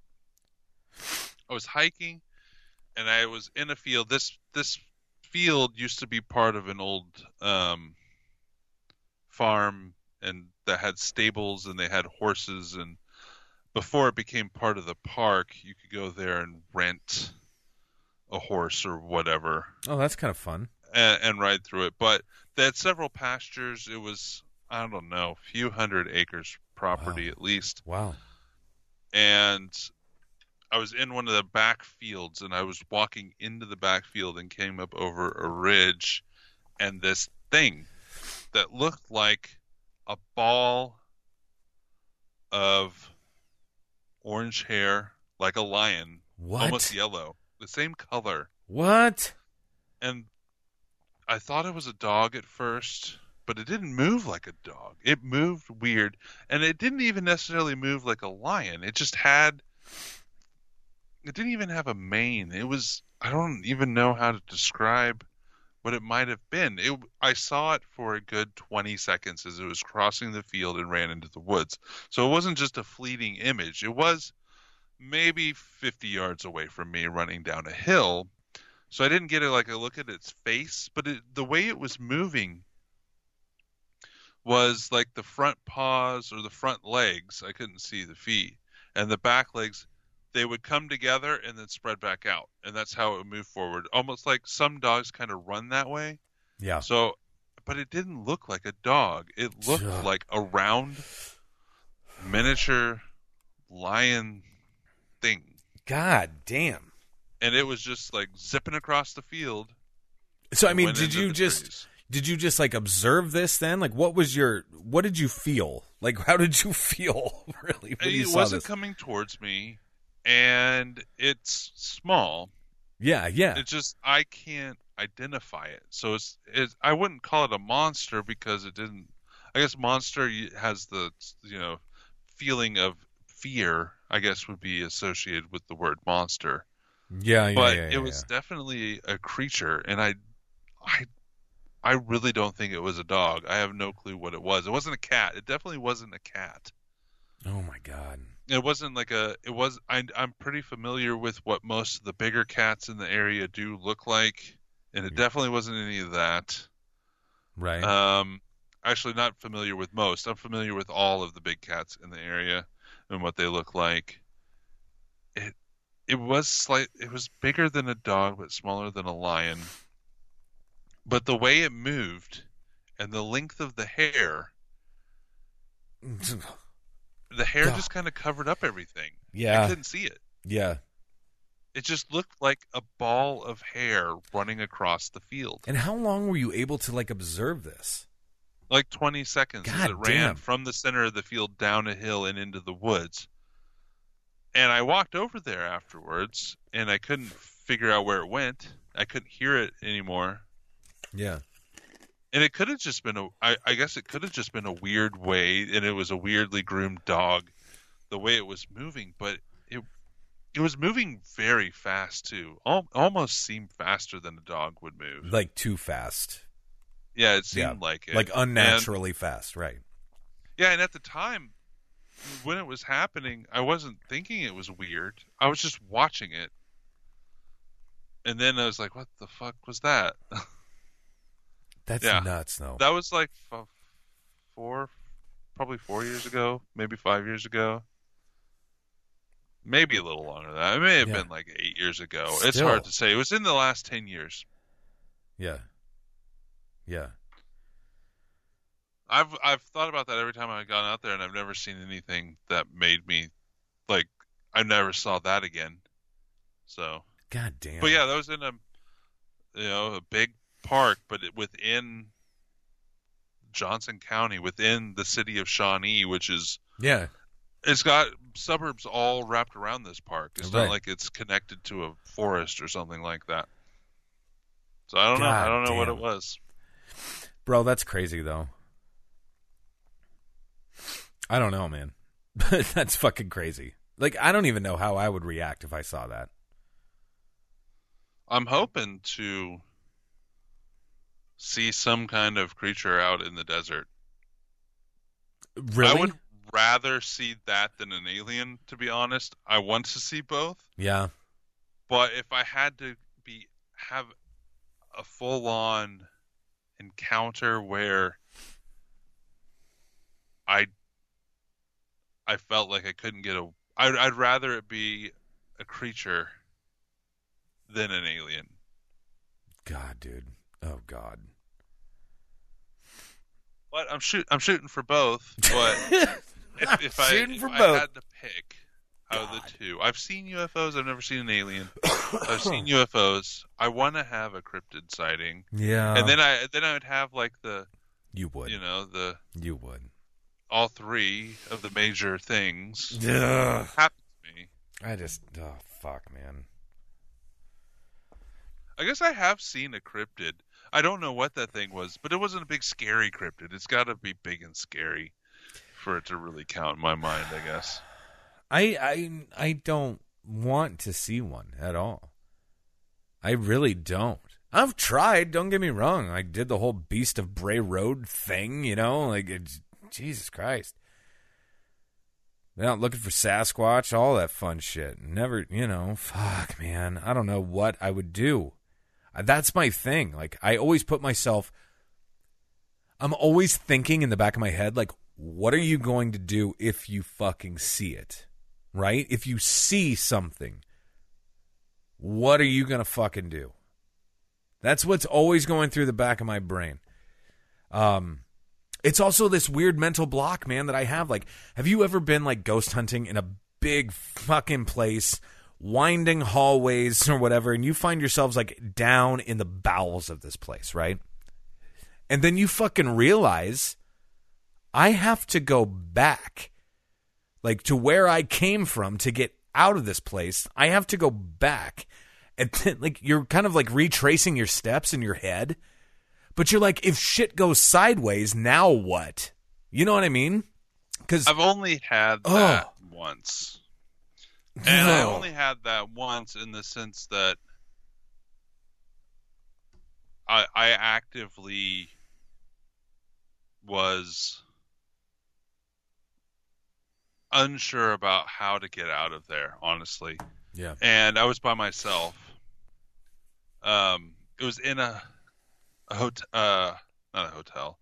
I was hiking and I was in a field. This this field used to be part of an old um, farm and that had stables and they had horses and before it became part of the park you could go there and rent a horse or whatever Oh, that's kind of fun. and, and ride through it but they had several pastures it was i don't know a few hundred acres property Wow. at least Wow. and I was in one of the back fields and I was walking into the back field and came up over a ridge and this thing that looked like a ball of orange hair like a lion What? almost yellow the same color What? and I thought it was a dog at first, but it didn't move like a dog. It moved weird, and it didn't even necessarily move like a lion. It just had. It didn't even have a mane. It was. I don't even know how to describe what it might have been. It. I saw it for a good twenty seconds as it was crossing the field and ran into the woods. So it wasn't just a fleeting image. It was maybe fifty yards away from me, running down a hill so I didn't get a, like a look at its face, but it, the way it was moving was like the front paws or the front legs. I couldn't see the feet, and the back legs. They would come together and then spread back out, and that's how it would move forward. Almost like some dogs kind of run that way. Yeah. So, but it didn't look like a dog. It looked Ugh. like a round, miniature lion thing God damn. and it was just like zipping across the field. So I mean, did you just trees. did you just like observe this then? Like what was your what did you feel? Like how did you [LAUGHS] feel really when you it wasn't this? coming towards me, and it's small. yeah, yeah. It's just I can't identify it, so it's it. I wouldn't call it a monster because it didn't. I guess monster has the you know feeling of fear. I guess would be associated with the word monster. yeah, yeah, but yeah, it yeah, was definitely a creature and i i i really don't think it was a dog i have no clue what it was it wasn't a cat it definitely wasn't a cat. Oh my god. It wasn't like a it was I, i'm pretty familiar with what most of the bigger cats in the area do look like and it definitely wasn't any of that. Right. um actually not familiar with most. I'm familiar with all of the big cats in the area and what they look like. It it was slight it was bigger than a dog but smaller than a lion. But the way it moved and the length of the hair [LAUGHS] the hair God. just kind of covered up everything Yeah, i couldn't see it Yeah. it just looked like a ball of hair running across the field And how long were you able to like observe this? like 20 seconds as God it ran from the center of the field down a hill and into the woods. And I walked over there afterwards and I couldn't figure out where it went. I couldn't hear it anymore. Yeah. And it could have just been a. I, I guess it could have just been a weird way, and it was a weirdly groomed dog, the way it was moving, but it it was moving very fast too. Al- almost seemed faster than a dog would move. Like too fast. Yeah, it seemed Yeah. like it. Like And- unnaturally fast, right. yeah, and at the time when it was happening, I wasn't thinking it was weird. I was just watching it. And then I was like, "What the fuck was that?" [LAUGHS] That's Yeah. nuts though. that was like f- four, probably four years ago, maybe five years ago, maybe a little longer than that. It may have Yeah. been like eight years ago. It's hard to say. It was in the last ten years. yeah. Yeah. I've I've thought about that every time I've gone out there, and I've never seen anything that made me like I never saw that again. So, God damn. but yeah, that was in a you know a big park, but within Johnson County, within the city of Shawnee, which is Yeah. it's got suburbs all wrapped around this park. It's Right. not like it's connected to a forest or something like that. So I don't know. I don't know what it was. Bro, that's crazy though. I don't know, man. [LAUGHS] That's fucking crazy. Like I don't even know how I would react if I saw that. I'm hoping to see some kind of creature out in the desert. Really? I would rather see that than an alien, to be honest. I want to see both, Yeah. but if I had to be have a full on encounter where I I felt like I couldn't get a I'd, I'd rather it be a creature than an alien. God, dude. Oh God. But I'm shoot I'm shooting for both. But [LAUGHS] if, if I Shooting if for I both. had to pick out of the two, I've seen UFOs. I've never seen an alien. [COUGHS] I've seen UFOs. I want to have a cryptid sighting, Yeah. and then I then I would have like the you would. you know the You would. all three of the major things Ugh. happen to me. I just oh fuck, man. I guess I have seen a cryptid. I don't know what that thing was, but it wasn't a big scary cryptid. It's got to be big and scary for it to really count in my mind. I guess. I I I don't want to see one at all. I really don't. I've tried. Don't get me wrong. I did the whole Beast of Bray Road thing. You know, like Jesus Christ. Out looking for Sasquatch, all that fun shit. Never, you know, fuck, man. I don't know what I would do. Uh, That's my thing. Like, I always put myself. I'm always thinking in the back of my head, like, what are you going to do if you fucking see it? Right? If you see something, what are you going to fucking do? That's what's always going through the back of my brain. Um, it's also this weird mental block, man, that I have. Like, have you ever been like ghost hunting in a big fucking place, winding hallways or whatever, and you find yourselves like down in the bowels of this place, right? And then you fucking realize I have to go back, like to where I came from to get out of this place. I have to go back. And then, like, you're kind of like retracing your steps in your head. But you're like, if shit goes sideways, now what? You know what I mean? Because I've only had Oh. that once. And I only had that once in the sense that I I actively was unsure about how to get out of there, honestly. yeah, And I was by myself. Um it was in a a hotel uh not a hotel.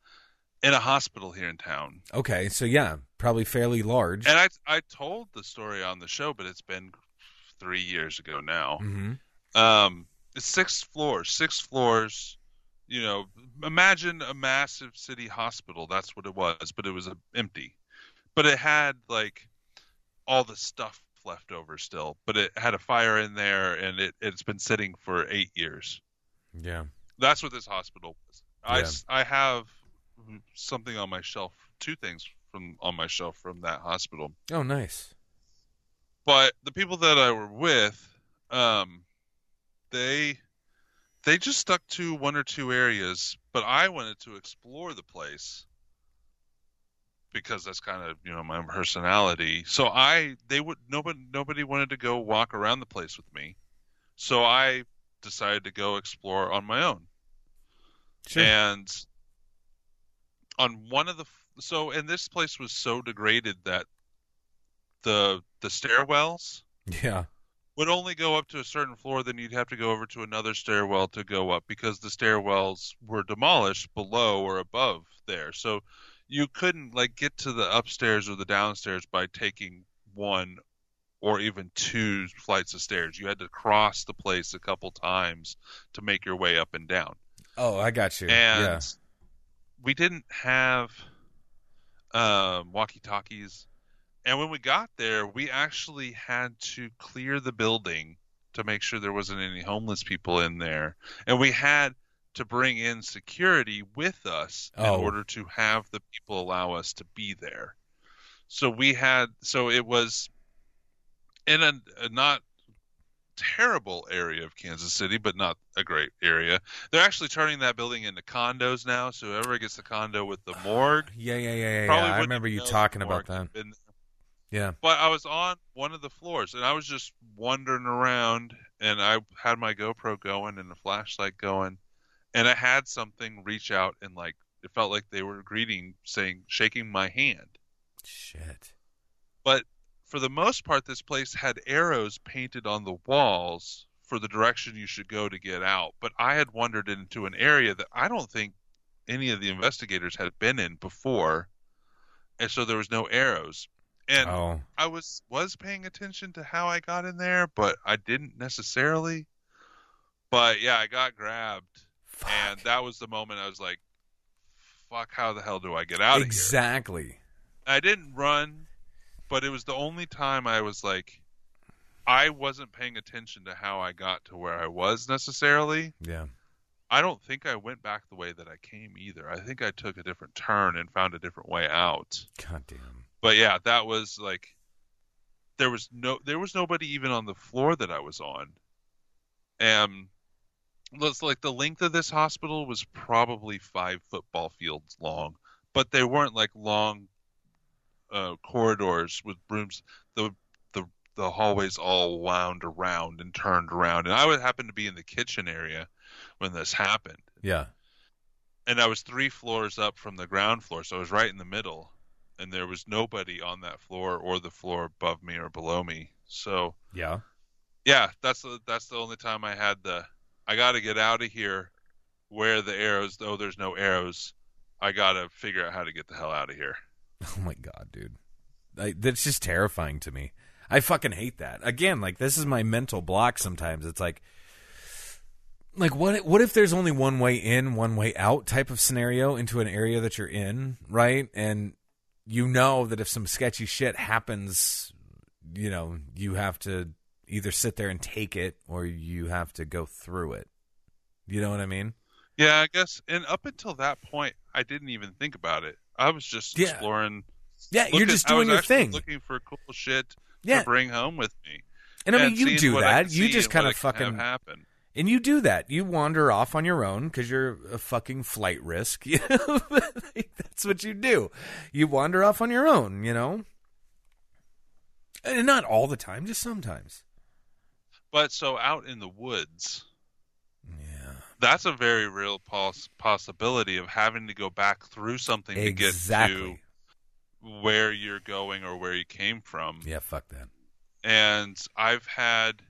In a hospital here in town. okay, so yeah, probably fairly large. And I I told the story on the show, but it's been three years ago now. hmm Um, it's six floors, six floors. You know, imagine a massive city hospital. That's what it was, but it was uh, empty. But it had like all the stuff left over still. But it had a fire in there, and it it's been sitting for eight years. Yeah, That's what this hospital was. I, Yeah. s- I have something on my shelf, two things from on my shelf from that hospital. oh nice. but the people that I were with, um, they they just stuck to one or two areas but I wanted to explore the place because that's kind of you know my personality. So I they would nobody nobody wanted to go walk around the place with me, so I decided to go explore on my own. Sure. And on one of the so and this place was so degraded that the the stairwells yeah. would only go up to a certain floor, then you'd have to go over to another stairwell to go up because the stairwells were demolished below or above there. So you couldn't like get to the upstairs or the downstairs by taking one or even two flights of stairs. You had to cross the place a couple times to make your way up and down. Oh, I got you. And yeah. We didn't have um, walkie talkies. And when we got there, we actually had to clear the building to make sure there wasn't any homeless people in there. And we had to bring in security with us Oh. in order to have the people allow us to be there. So we had, so it was in a, a not terrible area of Kansas City, but not a great area. They're actually turning that building into condos now. So whoever gets the condo with the morgue, [SIGHS] Yeah, yeah, yeah, yeah. yeah. I remember you talking about that. had been there. Yeah. But I was on one of the floors and I was just wandering around and I had my GoPro going and a flashlight going and I had something reach out and like it felt like they were greeting saying shaking my hand. Shit. But for the most part this place had arrows painted on the walls for the direction you should go to get out. But I had wandered into an area that I don't think any of the investigators had been in before. And so there was no arrows. And oh. I was was paying attention to how I got in there, but I didn't necessarily. But yeah, I got grabbed, Fuck. and that was the moment I was like, "Fuck! How the hell do I get out of here?" exactly. I didn't run, but it was the only time I was like, I wasn't paying attention to how I got to where I was necessarily. Yeah. I don't think I went back the way that I came either. I think I took a different turn and found a different way out. God damn. but yeah, that was like there was no there was nobody even on the floor that I was on. And looks like the length of this hospital was probably five football fields long, but they weren't like long uh, corridors with rooms. The the the hallways all wound around and turned around, and I would happen to be in the kitchen area when this happened Yeah. and I was three floors up from the ground floor, so I was right in the middle, and there was nobody on that floor or the floor above me or below me. So Yeah. yeah, that's the that's the only time I had the I got to get out of here. Where the arrows? Though there's no arrows, I got to figure out how to get the hell out of here. [LAUGHS] Oh my god, dude. I, that's just terrifying to me. I fucking hate that. Again, like this is my mental block sometimes. It's like like what what if there's only one way in, one way out type of scenario into an area that you're in, right? And you know that if some sketchy shit happens, you know, you have to either sit there and take it or you have to go through it. You know what I mean? Yeah, I guess. And up until that point, I didn't even think about it. I was just Yeah. exploring. Yeah, you're just was doing your thing. looking for cool shit Yeah. to bring home with me. And I mean, and you do that. You just kind of I can have fucking happen. And you do that. You wander off on your own because you're a fucking flight risk. [LAUGHS] You know? That's what you do. You wander off on your own, you know? And not all the time, just sometimes. But so out in the woods. That's a very real poss- possibility of having to go back through something to get to where you're going or where you came from. Yeah, fuck that. And I've had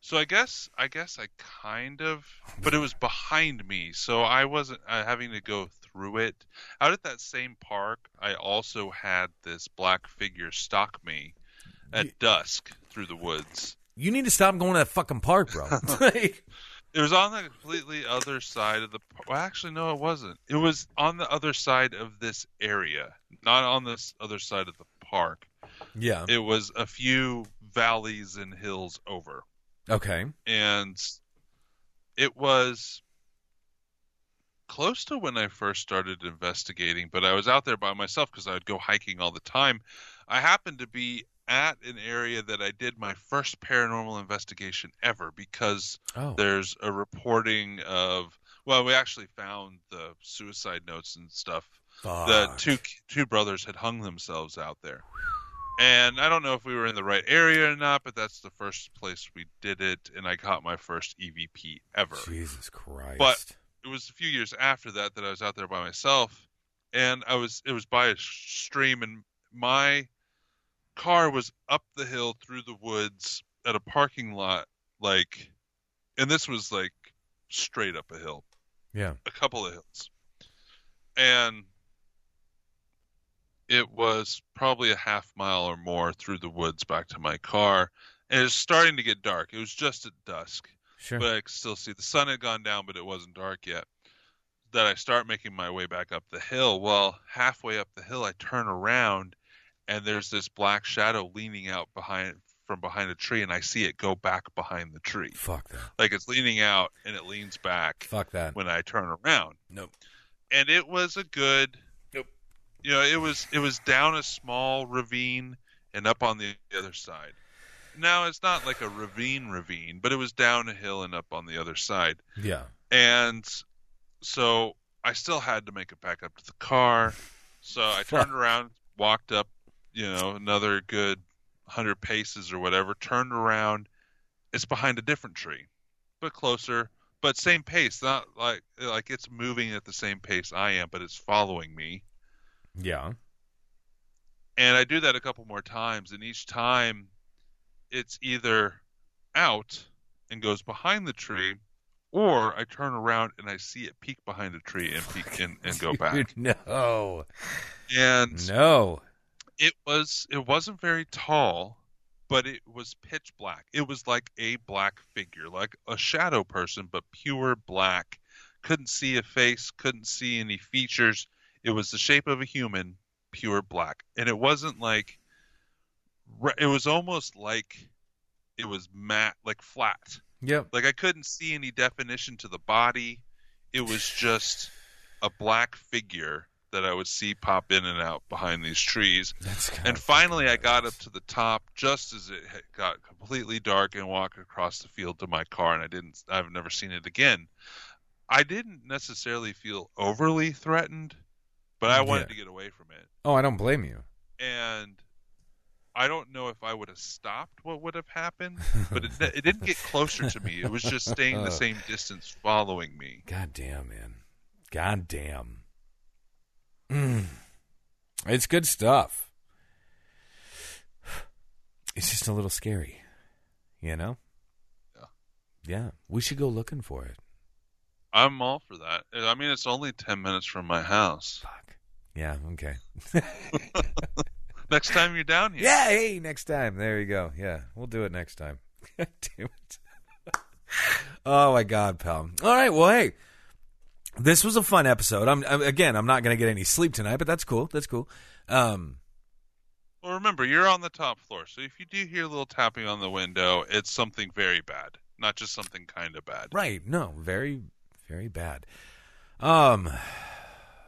so I guess I guess I kind of but it was behind me, so I wasn't uh, having to go through it. Out at that same park, I also had this black figure stalk me at Ye- dusk through the woods. You need to stop going to that fucking park, bro. [LAUGHS] [LAUGHS] Like, It was on the completely other side of the. Well, actually, no, it wasn't. It was on the other side of this area, not on this other side of the park. yeah. It was a few valleys and hills over, Okay. and it was close to when I first started investigating. But I was out there by myself because I would go hiking all the time. I happened to be at an area that I did my first paranormal investigation ever because Oh. there's a reporting of Well, we actually found the suicide notes and stuff. Fuck. The two two brothers had hung themselves out there. And I don't know if we were in the right area or not, but that's the first place we did it, and I caught my first EVP ever. Jesus Christ. But- It was a few years after that that I was out there by myself, and I was it was by a stream, and my car was up the hill through the woods at a parking lot, like, and this was like straight up a hill yeah. a couple of hills. And it was probably a half mile or more through the woods back to my car. And it was starting to get dark. It was just at dusk, Sure. but I could still see the sun had gone down, but it wasn't dark yet. That I start making my way back up the hill. Well, halfway up the hill, I turn around and there's this black shadow leaning out behind from behind a tree, and I see it go back behind the tree. Fuck that. Like it's leaning out and it leans back Fuck that. when I turn around. Nope. And it was a good Nope. You know, it was it was down a small ravine and up on the other side. Now it's not like a ravine ravine, but it was down a hill and up on the other side. Yeah. And so I still had to make it back up to the car. So I turned around, walked up, you know, another good 100 paces or whatever, turned around. It's behind a different tree, but closer, but same pace. Not like like it's moving at the same pace I am, but it's following me. Yeah. And I do that a couple more times, and each time it's either out and goes behind the tree, or I turn around and I see it peek behind a tree and peek [LAUGHS] and, and go back. No. And No. It was it wasn't very tall, but it was pitch black. It was like a black figure, like a shadow person, but pure black. Couldn't see a face, couldn't see any features. It was the shape of a human, pure black. And it wasn't like it was almost like it was matte, like flat. Yep. Like I couldn't see any definition to the body. It was just a black figure that I would see pop in and out behind these trees. And finally, I got up to the top just as it got completely dark and walked across the field to my car, and I didn't. I've never seen it again. I didn't necessarily feel overly threatened, but I wanted Yeah. to get away from it. Oh, I don't blame you. And I don't know if I would have stopped what would have happened, but it, it didn't get [LAUGHS] closer to me. It was just staying the uh. same distance, following me. God damn, man. God damn. Mm. It's good stuff. It's just a little scary. You know? Yeah. Yeah. We should go looking for it. I'm all for that. I mean, it's only ten minutes from my house. Fuck. Yeah, okay. [LAUGHS] Next time you're down here, Yeah, hey, next time. There you go. Yeah, we'll do it next time. [LAUGHS] Damn it. [LAUGHS] oh my god, pal. All right, well, hey. This was a fun episode. I'm, I'm again, I'm not going to get any sleep tonight, but that's cool. That's cool. Um Well, remember, you're on the top floor, so if you do hear a little tapping on the window, it's something very bad, not just something kind of bad. Right. No, very, very bad. Um,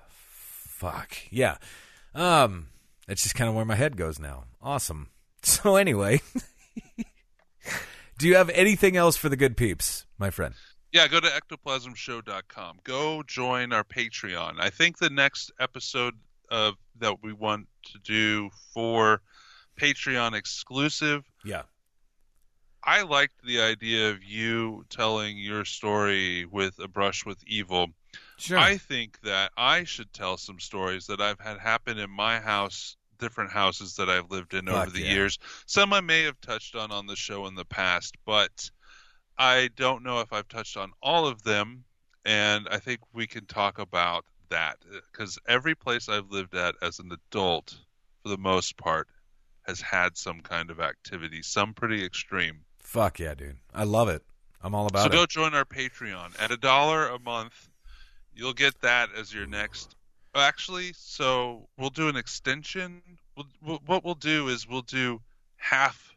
fuck. Yeah. Um, that's just kind of where my head goes now. Awesome. [LAUGHS] So anyway, [LAUGHS] do you have anything else for the good peeps, my friend? Yeah, go to ectoplasmshow.com. Go join our Patreon. I think the next episode of that we want to do for Patreon exclusive Yeah. I liked the idea of you telling your story with a brush with evil. Sure. I think that I should tell some stories that I've had happen in my house, different houses that I've lived in Fuck over the yeah. years. Some I may have touched on on the show in the past, but I don't know if I've touched on all of them. And I think we can talk about that because every place I've lived at as an adult, for the most part, has had some kind of activity, some pretty extreme. Fuck yeah, dude. I love it. I'm all about so it. go join our Patreon at a dollar a month. You'll get that as your next. Actually, so we'll do an extension. We'll, we'll, what we'll do is we'll do half.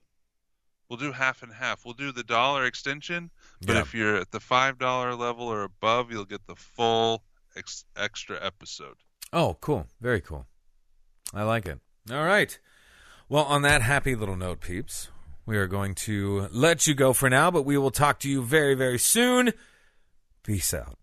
We'll do half and half. We'll do the dollar extension, but Yeah. if you're at the five dollar level or above, you'll get the full ex- extra episode. Oh, cool. Very cool. I like it. All right. Well, on that happy little note, peeps, we are going to let you go for now, but we will talk to you very, very soon. Peace out.